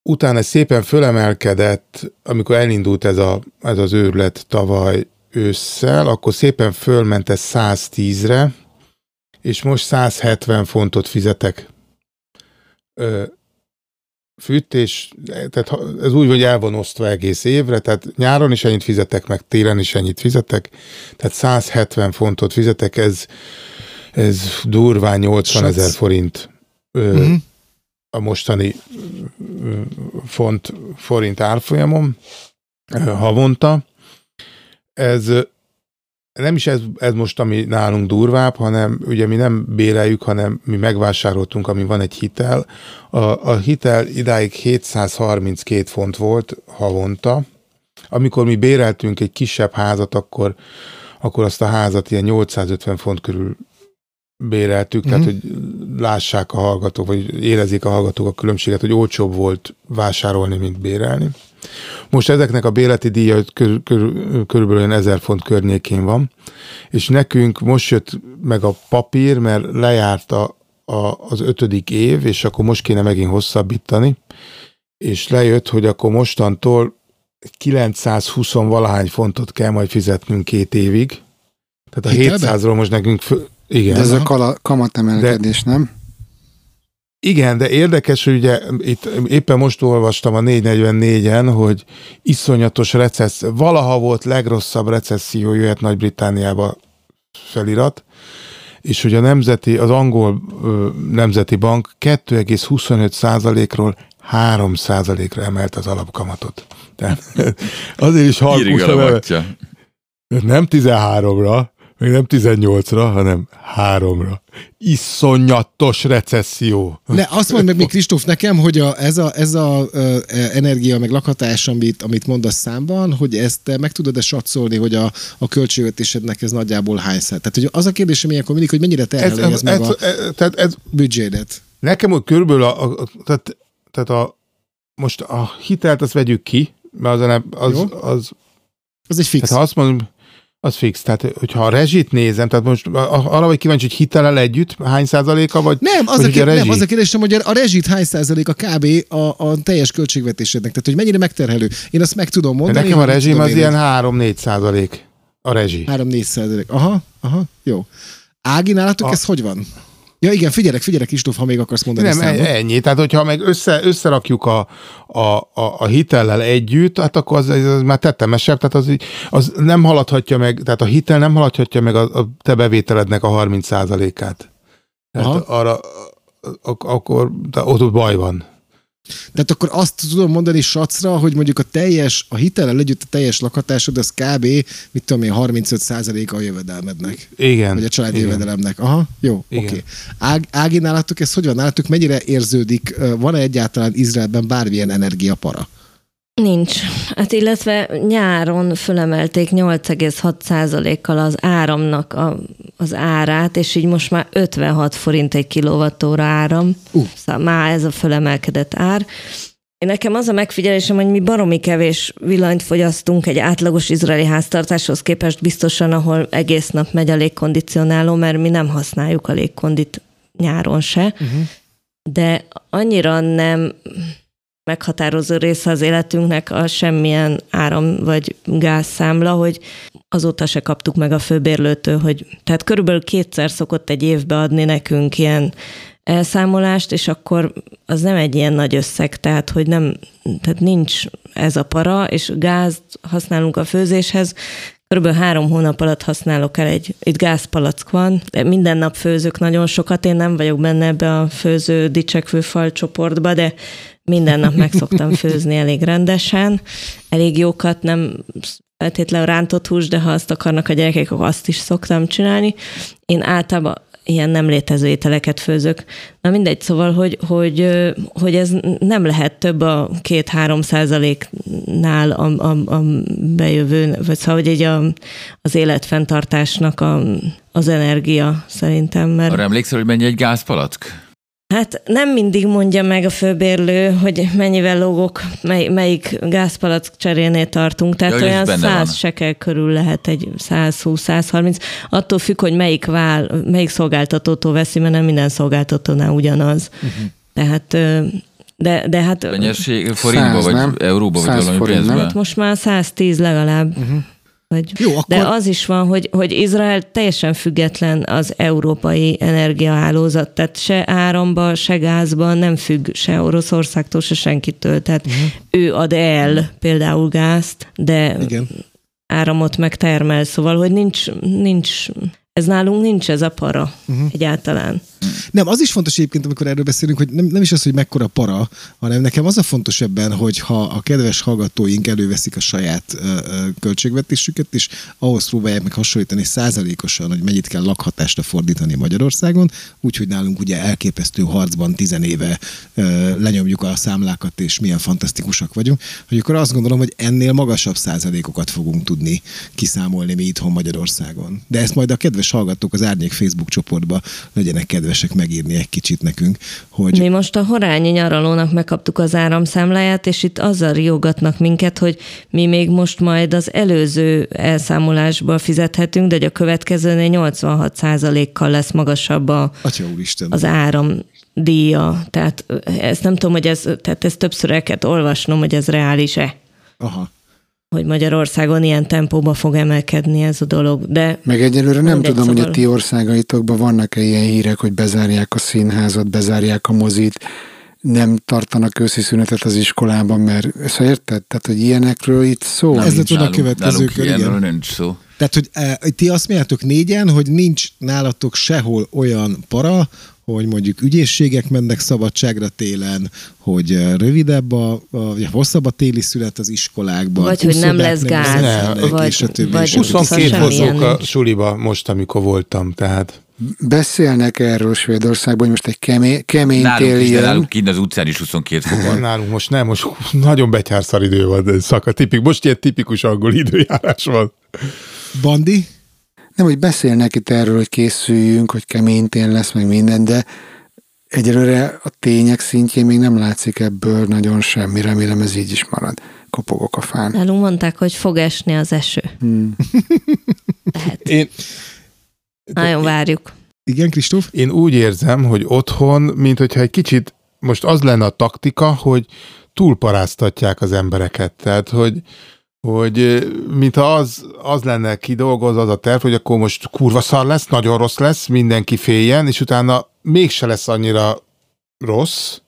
utána szépen fölemelkedett, amikor elindult ez, a, ez az őrület tavaly ősszel, akkor szépen fölment ez 110-re, és most 170 fontot fizetek. Ö, fűtés, tehát ez úgy, hogy el van osztva egész évre, tehát nyáron is ennyit fizetek, meg télen is ennyit fizetek, tehát 170 fontot fizetek, ez, ez durván 80 ezer forint ö, uh-huh a mostani font forint árfolyamon havonta. Ez nem is ez, ez most, ami nálunk durvább, hanem ugye mi nem béreljük, hanem mi megvásároltunk, ami van egy hitel. A, a hitel idáig 732 font volt havonta. Amikor mi béreltünk egy kisebb házat, akkor, akkor azt a házat ilyen 850 font körül béreltük, tehát mhm. hogy lássák a hallgatók, vagy érezik a hallgatók a különbséget, hogy olcsóbb volt vásárolni, mint bérelni. Most ezeknek a béleti díja kör, kör, körülbelül olyan 1000 font környékén van, és nekünk most jött meg a papír, mert lejárt a, a, az ötödik év, és akkor most kéne megint hosszabbítani, és lejött, hogy akkor mostantól 920 valahány fontot kell majd fizetnünk két évig. Tehát a 700-ról most nekünk igen. De ez a kala, kamatemelkedés, de, nem? Igen, de érdekes, hogy ugye itt éppen most olvastam a 444-en, hogy iszonyatos recesszió, valaha volt legrosszabb recesszió jöhet Nagy-Britániába felirat, és hogy a nemzeti, az angol ö, nemzeti bank 2,25 ról 3 ra emelt az alapkamatot. Tehát azért is halkusan, nem 13-ra, még nem 18-ra, hanem 3-ra. Iszonyatos recesszió. Ne, azt mondd meg még Kristóf nekem, hogy a, ez a, ez a ö, energia meg lakhatás, amit, amit mondasz számban, hogy ezt te meg tudod-e satszolni, hogy a, a költségvetésednek ez nagyjából hány szállt? Tehát hogy az a kérdésem ilyenkor mindig, hogy mennyire terheli ez, ez, ez, meg ez, a ez, tehát ez, büdzsédet? Nekem hogy körülbelül a, a, tehát, tehát a, most a hitelt azt vegyük ki, mert az, az, az, az, az egy fix. Tehát ha azt mondom, az fix. Tehát, hogyha a rezsit nézem, tehát most arra vagy kíváncsi, hogy hitelel együtt hány százaléka, vagy Nem, az, vagy a, kér, a nem, az a kérdésem, hogy a rezsit hány százaléka kb. A, a teljes költségvetésednek, tehát hogy mennyire megterhelő. Én azt meg tudom mondani. De nekem a rezsim az ilyen 3-4 százalék. A rezsi. 3-4 százalék. Aha, aha, jó. Ági, nálatok a... ez hogy van? Ja igen, figyelek, figyelek Kristóf, ha még akarsz mondani Nem, számot. ennyi. Tehát, hogyha meg össze, összerakjuk a, a, a, a hitellel együtt, hát akkor az, az már tettemesebb, tehát az, az nem haladhatja meg, tehát a hitel nem haladhatja meg a, a te bevételednek a 30% át Tehát arra, akkor ott baj van. Tehát akkor azt tudom mondani sacra, hogy mondjuk a teljes, a hitellel együtt a teljes lakhatásod, az kb. mit tudom én, 35% a jövedelmednek. Igen. Vagy a családi igen. jövedelemnek. Aha, jó, oké. Okay. Ág, Ági, nálatok ez hogy van? Nálatok mennyire érződik, van-e egyáltalán Izraelben bármilyen energiapara? Nincs. Hát illetve nyáron fölemelték 8,6%-kal az áramnak a, az árát, és így most már 56 forint egy kilovattóra áram. Uh. Szóval már ez a fölemelkedett ár. Én nekem az a megfigyelésem, hogy mi baromi kevés villanyt fogyasztunk egy átlagos izraeli háztartáshoz képest biztosan, ahol egész nap megy a légkondicionáló, mert mi nem használjuk a légkondit nyáron se. Uh-huh. De annyira nem meghatározó része az életünknek a semmilyen áram vagy gázszámla, hogy azóta se kaptuk meg a főbérlőtől, hogy tehát körülbelül kétszer szokott egy évbe adni nekünk ilyen elszámolást, és akkor az nem egy ilyen nagy összeg, tehát hogy nem, tehát nincs ez a para, és gázt használunk a főzéshez, Körülbelül három hónap alatt használok el egy, itt gázpalack van, de minden nap főzök nagyon sokat, én nem vagyok benne ebbe a főző dicsekvő fal csoportba, de minden nap meg szoktam főzni elég rendesen, elég jókat, nem feltétlenül rántott hús, de ha azt akarnak a gyerekek, akkor azt is szoktam csinálni. Én általában ilyen nem létező ételeket főzök. Na mindegy, szóval, hogy, hogy, hogy ez nem lehet több a két-három százaléknál a, a, a bejövő, vagy szóval, hogy egy a, az életfenntartásnak a, az energia szerintem. Mert... Arra emlékszel, hogy mennyi egy gázpalack? Hát nem mindig mondja meg a főbérlő, hogy mennyivel logok, mely, melyik gázpalack cserénél tartunk. Tehát ja, olyan 100 sekel körül lehet egy 120-130. Attól függ, hogy melyik, vál, melyik szolgáltatótól veszi, mert nem minden szolgáltatónál ugyanaz. Uh-huh. Tehát de, de hát... Mennyesség forintba, vagy nem? euróba, vagy valami pénzben? Hát most már 110 legalább. Uh-huh. Vagy, Jó, akkor... De az is van, hogy, hogy Izrael teljesen független az európai energiahálózat, tehát se áramba, se gázban nem függ se Oroszországtól, se senkitől. Tehát uh-huh. ő ad el például gázt, de Igen. áramot megtermel, szóval, hogy nincs, nincs ez nálunk nincs ez a para uh-huh. egyáltalán. Nem, az is fontos egyébként, amikor erről beszélünk, hogy nem, nem is az, hogy mekkora para, hanem nekem az a fontos ebben, hogy ha a kedves hallgatóink előveszik a saját uh, költségvetésüket, és ahhoz próbálják meg hasonlítani százalékosan, hogy mennyit kell lakhatásra fordítani Magyarországon, úgyhogy nálunk ugye elképesztő harcban tizenéve uh, lenyomjuk a számlákat, és milyen fantasztikusak vagyunk, hogy akkor azt gondolom, hogy ennél magasabb százalékokat fogunk tudni kiszámolni mi itthon Magyarországon. De ezt majd a kedves hallgatók az Árnyék Facebook csoportba legyenek kedvesek megírni egy kicsit nekünk, hogy... Mi most a horányi nyaralónak megkaptuk az áramszámláját, és itt azzal riogatnak minket, hogy mi még most majd az előző elszámolásba fizethetünk, de hogy a következőnél 86% kal lesz magasabb a, Atya az áram díja. Tehát ezt nem tudom, hogy ez, tehát ezt többször el kell olvasnom, hogy ez reális-e. Aha hogy Magyarországon ilyen tempóba fog emelkedni ez a dolog. De Meg egyelőre nem tudom, szóval... hogy a ti országaitokban vannak-e ilyen hírek, hogy bezárják a színházat, bezárják a mozit, nem tartanak őszi szünetet az iskolában, mert ezt érted? Tehát, hogy ilyenekről itt szó. Nem, ez lett a következő kör, igen. nincs szó. Tehát, hogy e, ti azt mondjátok négyen, hogy nincs nálatok sehol olyan para, hogy mondjuk ügyészségek mennek szabadságra télen, hogy rövidebb a, a vagy hosszabb a téli szület az iskolákban. Vagy hogy nem lesz gáz. Ne, vagy, és a többi, vagy 22 hozók a suliba most, amikor voltam, tehát. Beszélnek erről Svédországban, hogy most egy kemény, kemény nálunk tél is, de nálunk kint az utcán is 22 fok van. Nálunk most nem, most nagyon betyárszar idő van, szaka, tipik, most ilyen tipikus angol időjárás van. Bandi? Nem, hogy beszélnek itt erről, hogy készüljünk, hogy kemény tél lesz, meg minden, de egyelőre a tények szintjén még nem látszik ebből nagyon semmi, remélem ez így is marad. Kopogok a fán. Nálunk mondták, hogy fog esni az eső. Hmm. Lehet. Én... Nagyon várjuk. Igen, Kristóf? Én úgy érzem, hogy otthon, mint hogyha egy kicsit most az lenne a taktika, hogy túlparáztatják az embereket. Tehát, hogy hogy mintha az, az lenne kidolgoz az a terv, hogy akkor most kurva szar lesz, nagyon rossz lesz, mindenki féljen, és utána mégse lesz annyira rossz,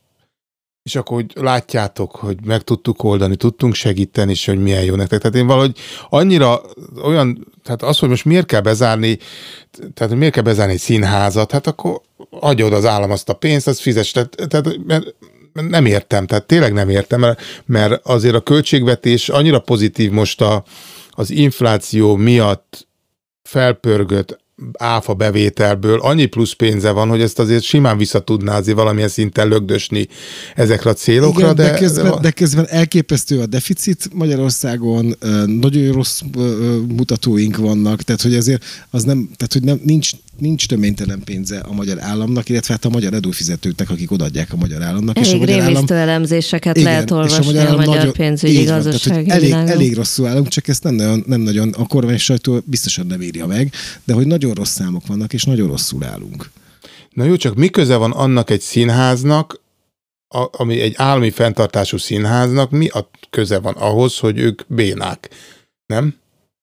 és akkor hogy látjátok, hogy meg tudtuk oldani, tudtunk segíteni, és hogy milyen jó nektek. Tehát én valahogy annyira olyan, tehát az, hogy most miért kell bezárni, tehát miért kell bezárni egy színházat, hát akkor adja az állam azt a pénzt, azt fizes. Tehát, tehát mert nem értem, tehát tényleg nem értem, mert, mert azért a költségvetés annyira pozitív most a, az infláció miatt felpörgött áfa bevételből annyi plusz pénze van, hogy ezt azért simán vissza tudná azért valamilyen szinten lögdösni ezekre a célokra. Igen, de, de, közben, de közben elképesztő a deficit Magyarországon, nagyon rossz mutatóink vannak, tehát hogy azért az nem, tehát hogy nem, nincs, nincs töménytelen pénze a magyar államnak, illetve hát a magyar adófizetőknek, akik odaadják a magyar államnak. Elég és a magyar állam, elemzéseket igen, lehet olvasni a magyar, a magyar nagyon, pénzügyi gazdasági elég, elég rosszul állunk, csak ezt nem nagyon, nem nagyon a kormány sajtó biztosan nem írja meg, de hogy nagyon rossz számok vannak, és nagyon rosszul állunk. Na jó, csak mi köze van annak egy színháznak, a, ami egy állami fenntartású színháznak, mi a köze van ahhoz, hogy ők bénák? Nem?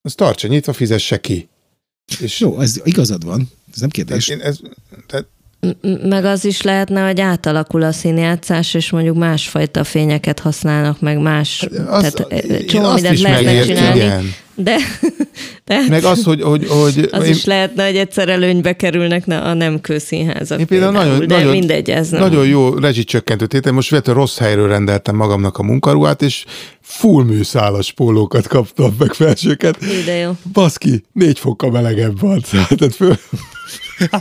Az tartsa nyitva, fizesse ki. És... Jó, ez igazad van, ez nem kérdés. Tehát én ez, tehát meg az is lehetne, hogy átalakul a színjátszás, és mondjuk másfajta fényeket használnak, meg más, hát az, tehát csomó mindent lehetne csinálni. Igen. De, tehát meg az, hogy... hogy, hogy az én, is lehetne, hogy egyszer előnybe kerülnek a nem kőszínházak. Én például, például nagyon, de nagyon, mindegy, ez nem. Nagyon jó rezsicsökkentő tétel. Most vettem rossz helyről rendeltem magamnak a munkaruhát, és full műszálas pólókat kaptam, meg felsőket. De jó. Baszki, négy fokkal melegebb van. Tehát föl,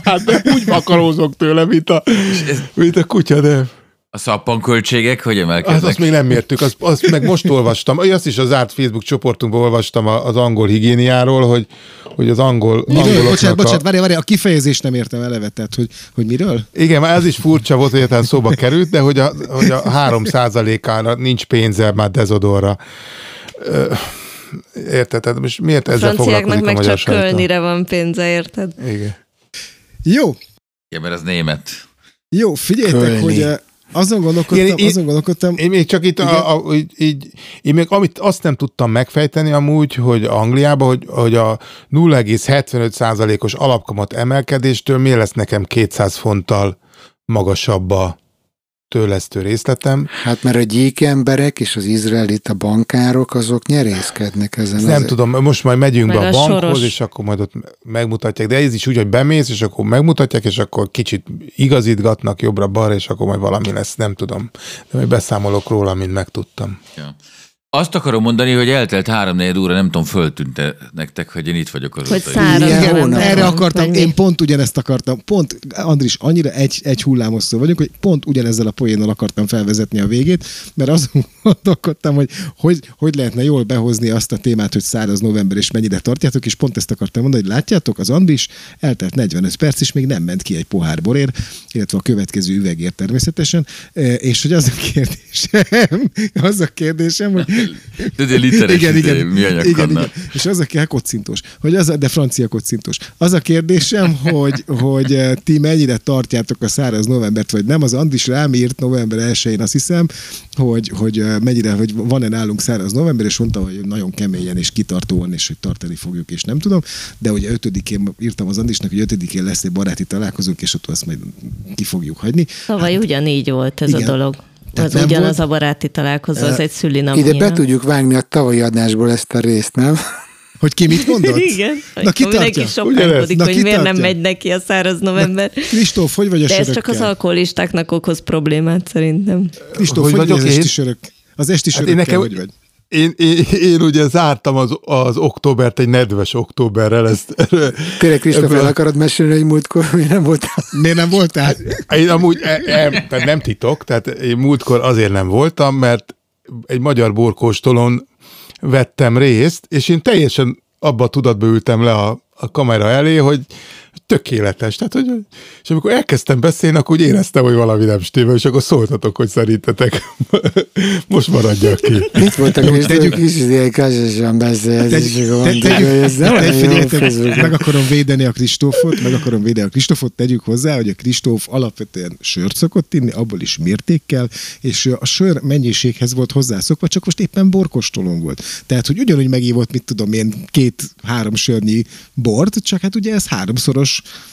Hát de úgy makarózok tőle, mint a, mint a kutya, de... A szappanköltségek hogy emelkednek? Hát azt még nem mértük, azt, azt meg most olvastam, azt is az árt Facebook csoportunkban olvastam az angol higiéniáról, hogy, hogy az angol... Miről? Bocsánat, a... bocsánat, várj, várj, a kifejezést nem értem eleve, tehát, hogy, hogy miről? Igen, ez is furcsa volt, hogy egyáltalán szóba került, de hogy a, hogy a 3 ára nincs pénze már dezodorra. Érted? Tehát most miért ezzel foglalkozik a meg csak kölnire van pénze, érted? Igen. Jó. Igen, mert ez német. Jó, figyeljetek, Kölni. hogy eh, azon gondolkodtam, én, azon gondolkodtam. Én még csak itt, a, a, így, így, én még amit azt nem tudtam megfejteni amúgy, hogy Angliában, hogy, hogy a 0,75%-os alapkamat emelkedéstől miért lesz nekem 200 fonttal magasabb a tőlesztő részletem. Hát mert a gyík emberek és az izraelita bankárok azok nyerészkednek ezen. Nem tudom, most majd megyünk Meg be a, a bankhoz, soros. és akkor majd ott megmutatják, de ez is úgy, hogy bemész, és akkor megmutatják, és akkor kicsit igazítgatnak jobbra-balra, és akkor majd valami lesz, nem tudom. De majd beszámolok róla, mint megtudtam. Ja. Azt akarom mondani, hogy eltelt három óra, nem tudom, föltűnt nektek, hogy én itt vagyok az Hogy száraz Igen, erre akartam, én pont ugyanezt akartam. Pont, Andris, annyira egy, egy hullámos szó vagyunk, hogy pont ugyanezzel a poénnal akartam felvezetni a végét, mert azon gondolkodtam, hogy, hogy hogy lehetne jól behozni azt a témát, hogy száraz november és mennyire tartjátok, és pont ezt akartam mondani, hogy látjátok, az Andris eltelt 45 perc, és még nem ment ki egy pohár borér, illetve a következő üvegért természetesen, e, és hogy az a kérdésem, az a kérdésem, hogy de literes igen, igen, igen, igen, És az a kérdés, kocintos, hogy az a, de francia kocintos. Az a kérdésem, hogy, hogy eh, ti mennyire tartjátok a száraz novembert, vagy nem. Az Andis rám írt november 1-én, azt hiszem, hogy, hogy eh, mennyire, hogy van-e nálunk száraz november, és mondta, hogy nagyon keményen és kitartóan, és hogy tartani fogjuk, és nem tudom. De ugye ötödikén írtam az Andisnak, hogy ötödikén lesz egy baráti találkozónk, és ott azt majd ki fogjuk hagyni. Tavaly hát, ugyanígy volt ez igen. a dolog. Tehát az ugyanaz volt, a baráti találkozó, az egy szülinap. Ide be tudjuk vágni a tavalyi adásból ezt a részt, nem? Hogy ki mit mondott? Igen. Na ki? Mindenki hogy miért nem megy neki a száraz november. Kristóf, hogy vagy a De ez csak az alkoholistáknak okoz problémát szerintem. Kristóf, hogy, hogy vagy az esti sörök? Az esti hát sörökkel nekem, hogy vagy? Én, én, én ugye zártam az, az októbert egy nedves októberrel. Ezt, Tényleg Kristóf, el akarod mesélni, hogy múltkor miért nem voltál? Miért nem voltál? Én amúgy nem, tehát nem titok, tehát én múltkor azért nem voltam, mert egy magyar borkóstolon vettem részt, és én teljesen abba a tudatba ültem le a, a kamera elé, hogy tökéletes. Tehát, hogy, és amikor elkezdtem beszélni, akkor úgy éreztem, hogy valami nem stimmel, és akkor szóltatok, hogy szerintetek most maradjak ki. Mit voltak, hogy tegyük is ilyen kázsasan beszélni, meg akarom védeni a Kristófot, meg akarom védeni a Kristófot, tegyük hozzá, hogy a Kristóf alapvetően sört szokott inni, abból is mértékkel, és a sör mennyiséghez volt hozzászokva, csak most éppen borkostolón volt. Tehát, hogy ugyanúgy megívott, mit tudom én, két-három sörnyi bort, csak hát ugye ez háromszoros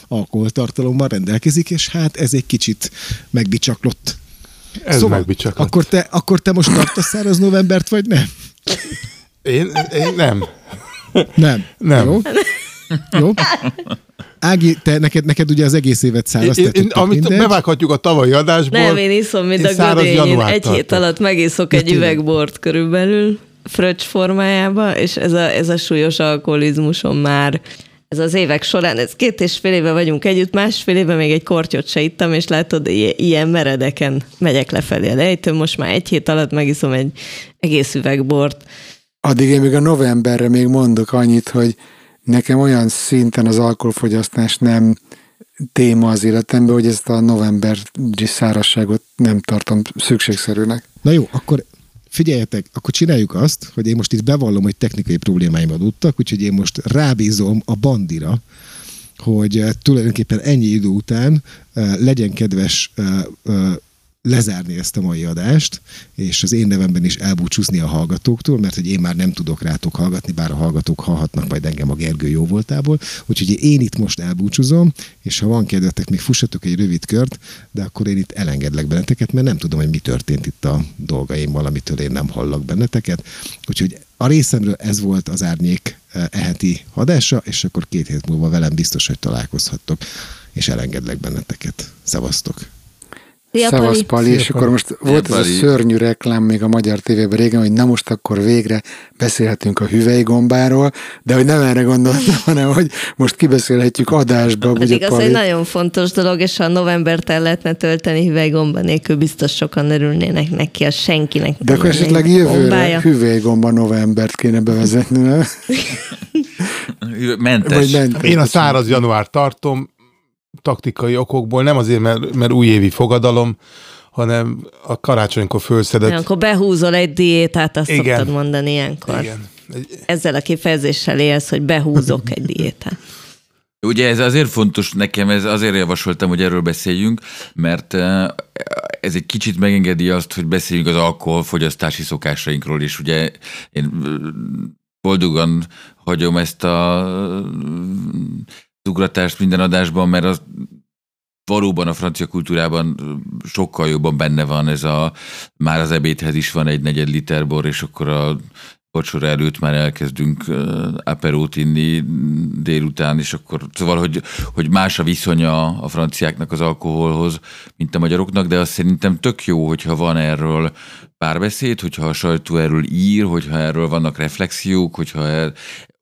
alkoholtartalommal rendelkezik, és hát ez egy kicsit megbicsaklott. Ez szóval, megbicsaklott. Akkor te, akkor te most tartasz száraz novembert, vagy nem? Én, én nem. Nem. Nem. Jó? Jó? Ági, te, neked, neked ugye az egész évet száraz én, én, Amit mindegy. bevághatjuk a tavalyi adásból. Nem, én iszom, mint én a gödény. Én egy hét alatt megiszok egy üvegbort körülbelül fröccs formájába, és ez a, ez a súlyos alkoholizmusom már ez az évek során, ez két és fél éve vagyunk együtt, másfél éve még egy kortyot se ittam, és látod, ilyen meredeken megyek lefelé a lejtőn, most már egy hét alatt megiszom egy egész üveg bort. Addig én még a novemberre még mondok annyit, hogy nekem olyan szinten az alkoholfogyasztás nem téma az életemben, hogy ezt a novemberi szárazságot nem tartom szükségszerűnek. Na jó, akkor figyeljetek, akkor csináljuk azt, hogy én most itt bevallom, hogy technikai problémáim adottak, úgyhogy én most rábízom a bandira, hogy eh, tulajdonképpen ennyi idő után eh, legyen kedves eh, lezárni ezt a mai adást, és az én nevemben is elbúcsúzni a hallgatóktól, mert hogy én már nem tudok rátok hallgatni, bár a hallgatók hallhatnak majd engem a Gergő jó voltából. Úgyhogy én itt most elbúcsúzom, és ha van kedvetek, még fussatok egy rövid kört, de akkor én itt elengedlek benneteket, mert nem tudom, hogy mi történt itt a dolgaimmal, amitől én nem hallak benneteket. Úgyhogy a részemről ez volt az árnyék eh, eheti adása, és akkor két hét múlva velem biztos, hogy találkozhattok, és elengedlek benneteket. Szevasztok! Szia, Szevasz, Pali. és akkor most Szia, volt Pali. ez a szörnyű reklám még a magyar tévében régen, hogy na most akkor végre beszélhetünk a hüvelygombáról, de hogy nem erre gondoltam, hanem hogy most kibeszélhetjük adásba. Pedig ugye, az Pali... egy nagyon fontos dolog, és ha novembert el lehetne tölteni hüvelygomba nélkül, biztos sokan örülnének neki, a senkinek. De akkor esetleg jövőre gombája. hüvelygomba novembert kéne bevezetni, nem? Mentes. Vagy mentes. Én a száraz január tartom, taktikai okokból, nem azért, mert, mert újévi fogadalom, hanem a karácsonykor fölszedett. Akkor behúzol egy diétát, azt Igen. szoktad mondani ilyenkor. Igen. Ezzel a kifejezéssel élsz, hogy behúzok egy diétát. Ugye ez azért fontos nekem, ez azért javasoltam, hogy erről beszéljünk, mert ez egy kicsit megengedi azt, hogy beszéljünk az alkoholfogyasztási szokásainkról is. Ugye én boldogan hagyom ezt a ugratást minden adásban, mert az valóban a francia kultúrában sokkal jobban benne van ez a, már az ebédhez is van egy negyed liter bor, és akkor a vacsora előtt már elkezdünk aperót inni délután, és akkor szóval, hogy, hogy más a viszonya a franciáknak az alkoholhoz, mint a magyaroknak, de azt szerintem tök jó, hogyha van erről párbeszéd, hogyha a sajtó erről ír, hogyha erről vannak reflexiók, hogyha, er,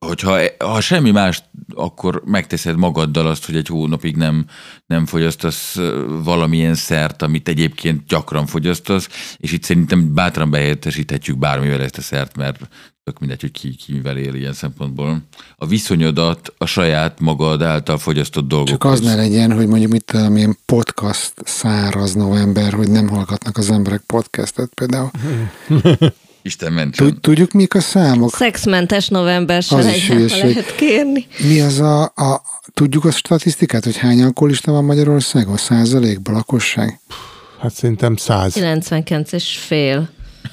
hogyha ha semmi más, akkor megteszed magaddal azt, hogy egy hónapig nem, nem fogyasztasz valamilyen szert, amit egyébként gyakran fogyasztasz, és itt szerintem bátran behelyettesíthetjük bármivel ezt a szert, mert tök mindegy, hogy ki, ki mivel él ilyen szempontból. A viszonyodat a saját magad által fogyasztott dolgok. Csak az ne legyen, hogy mondjuk mit tudom én, podcast száraz november, hogy nem hallgatnak az emberek podcastet például. Isten mentsen. Tudjuk, mik a számok? Szexmentes november se lehet kérni. Mi az a, a, tudjuk a statisztikát, hogy hány alkoholista van Magyarországon? Százalékban lakosság? Hát szerintem száz. 99 és fél.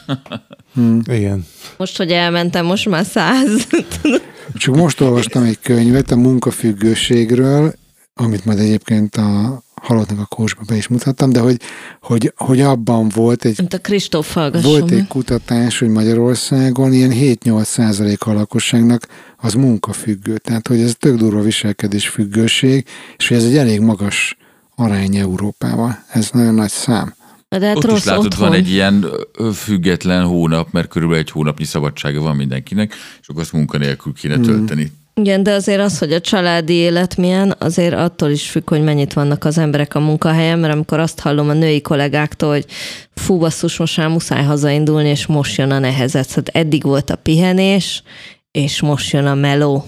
Hmm. Igen. Most, hogy elmentem, most már száz. Csak most olvastam egy könyvet a munkafüggőségről, amit majd egyébként a halottnak a kósba be is mutattam, de hogy, hogy, hogy abban volt egy, Mint a Kristóf volt egy kutatás, hogy Magyarországon ilyen 7-8 százalék a lakosságnak az munkafüggő. Tehát, hogy ez tök durva viselkedés függőség, és hogy ez egy elég magas arány Európával. Ez nagyon nagy szám. De hát Ott rossz is látod, otthon. van egy ilyen független hónap, mert körülbelül egy hónapnyi szabadsága van mindenkinek, és akkor azt munkanélkül kéne hmm. tölteni. Igen, de azért az, hogy a családi élet milyen, azért attól is függ, hogy mennyit vannak az emberek a munkahelyen, mert amikor azt hallom a női kollégáktól, hogy fú, basszus, most már muszáj hazaindulni, és most jön a nehezet. Szóval eddig volt a pihenés, és most jön a meló.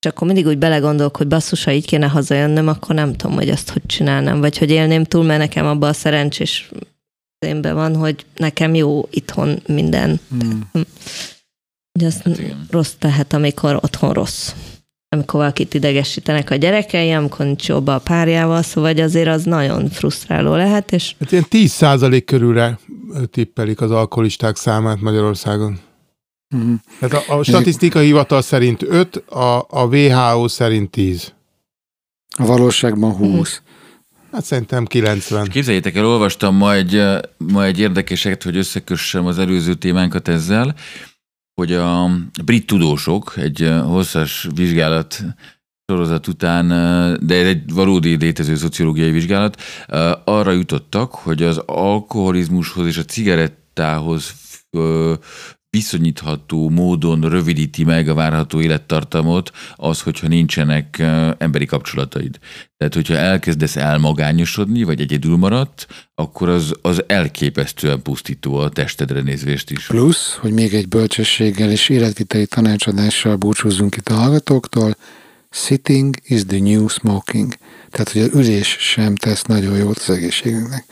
És akkor mindig úgy belegondolok, hogy basszus, ha így kéne hazajönnöm, akkor nem tudom, hogy ezt hogy csinálnám, vagy hogy élném túl, mert nekem abban a szerencsés énben van, hogy nekem jó itthon minden. Hmm. Ugye azt hát rossz tehet, amikor otthon rossz. Amikor valakit idegesítenek a gyerekei, amikor nincs jobb a párjával, szóval azért az nagyon frusztráló lehet. És... Hát ilyen 10 körülre tippelik az alkoholisták számát Magyarországon. Uh-huh. Tehát a, a statisztikai hivatal szerint 5, a, a WHO szerint 10. A valóságban 20. Uh-huh. Hát szerintem 90. Képzeljétek el, olvastam ma egy, ma egy érdekeset, hogy összekössem az előző témánkat ezzel, hogy a brit tudósok egy hosszas vizsgálat sorozat után, de egy valódi létező szociológiai vizsgálat, arra jutottak, hogy az alkoholizmushoz és a cigarettához viszonyítható módon rövidíti meg a várható élettartamot az, hogyha nincsenek emberi kapcsolataid. Tehát, hogyha elkezdesz elmagányosodni, vagy egyedül maradt, akkor az, az elképesztően pusztító a testedre nézvést is. Plusz, hogy még egy bölcsességgel és életviteli tanácsadással búcsúzzunk itt a hallgatóktól, sitting is the new smoking. Tehát, hogy az ülés sem tesz nagyon jót az egészségünknek.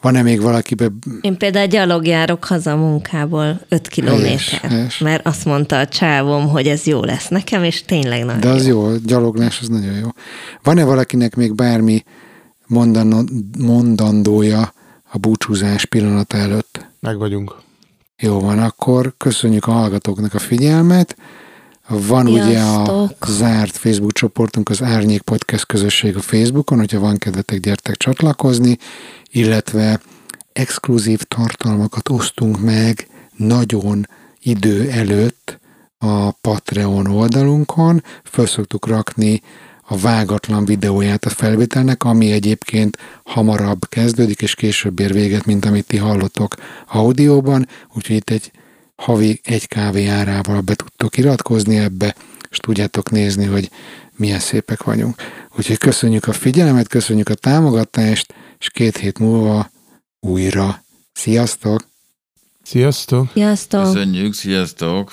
Van-e még valakibe? Én például gyalogjárok haza munkából 5 kilométer, mert azt mondta a csávom, hogy ez jó lesz nekem, és tényleg nagyon De az jó, jó gyaloglás az nagyon jó. Van-e valakinek még bármi mondandója a búcsúzás pillanata előtt? Meg vagyunk. Jó van, akkor köszönjük a hallgatóknak a figyelmet. Van Sziasztok. ugye a zárt Facebook csoportunk, az Árnyék Podcast közösség a Facebookon, hogyha van kedvetek, gyertek csatlakozni, illetve exkluzív tartalmakat osztunk meg nagyon idő előtt a Patreon oldalunkon. Föl szoktuk rakni a vágatlan videóját a felvételnek, ami egyébként hamarabb kezdődik, és később ér véget, mint amit ti hallottok audióban, úgyhogy itt egy havi egy kávé árával be tudtok iratkozni ebbe, és tudjátok nézni, hogy milyen szépek vagyunk. Úgyhogy köszönjük a figyelmet, köszönjük a támogatást, és két hét múlva újra. Sziasztok! Sziasztok! Sziasztok! Köszönjük, sziasztok!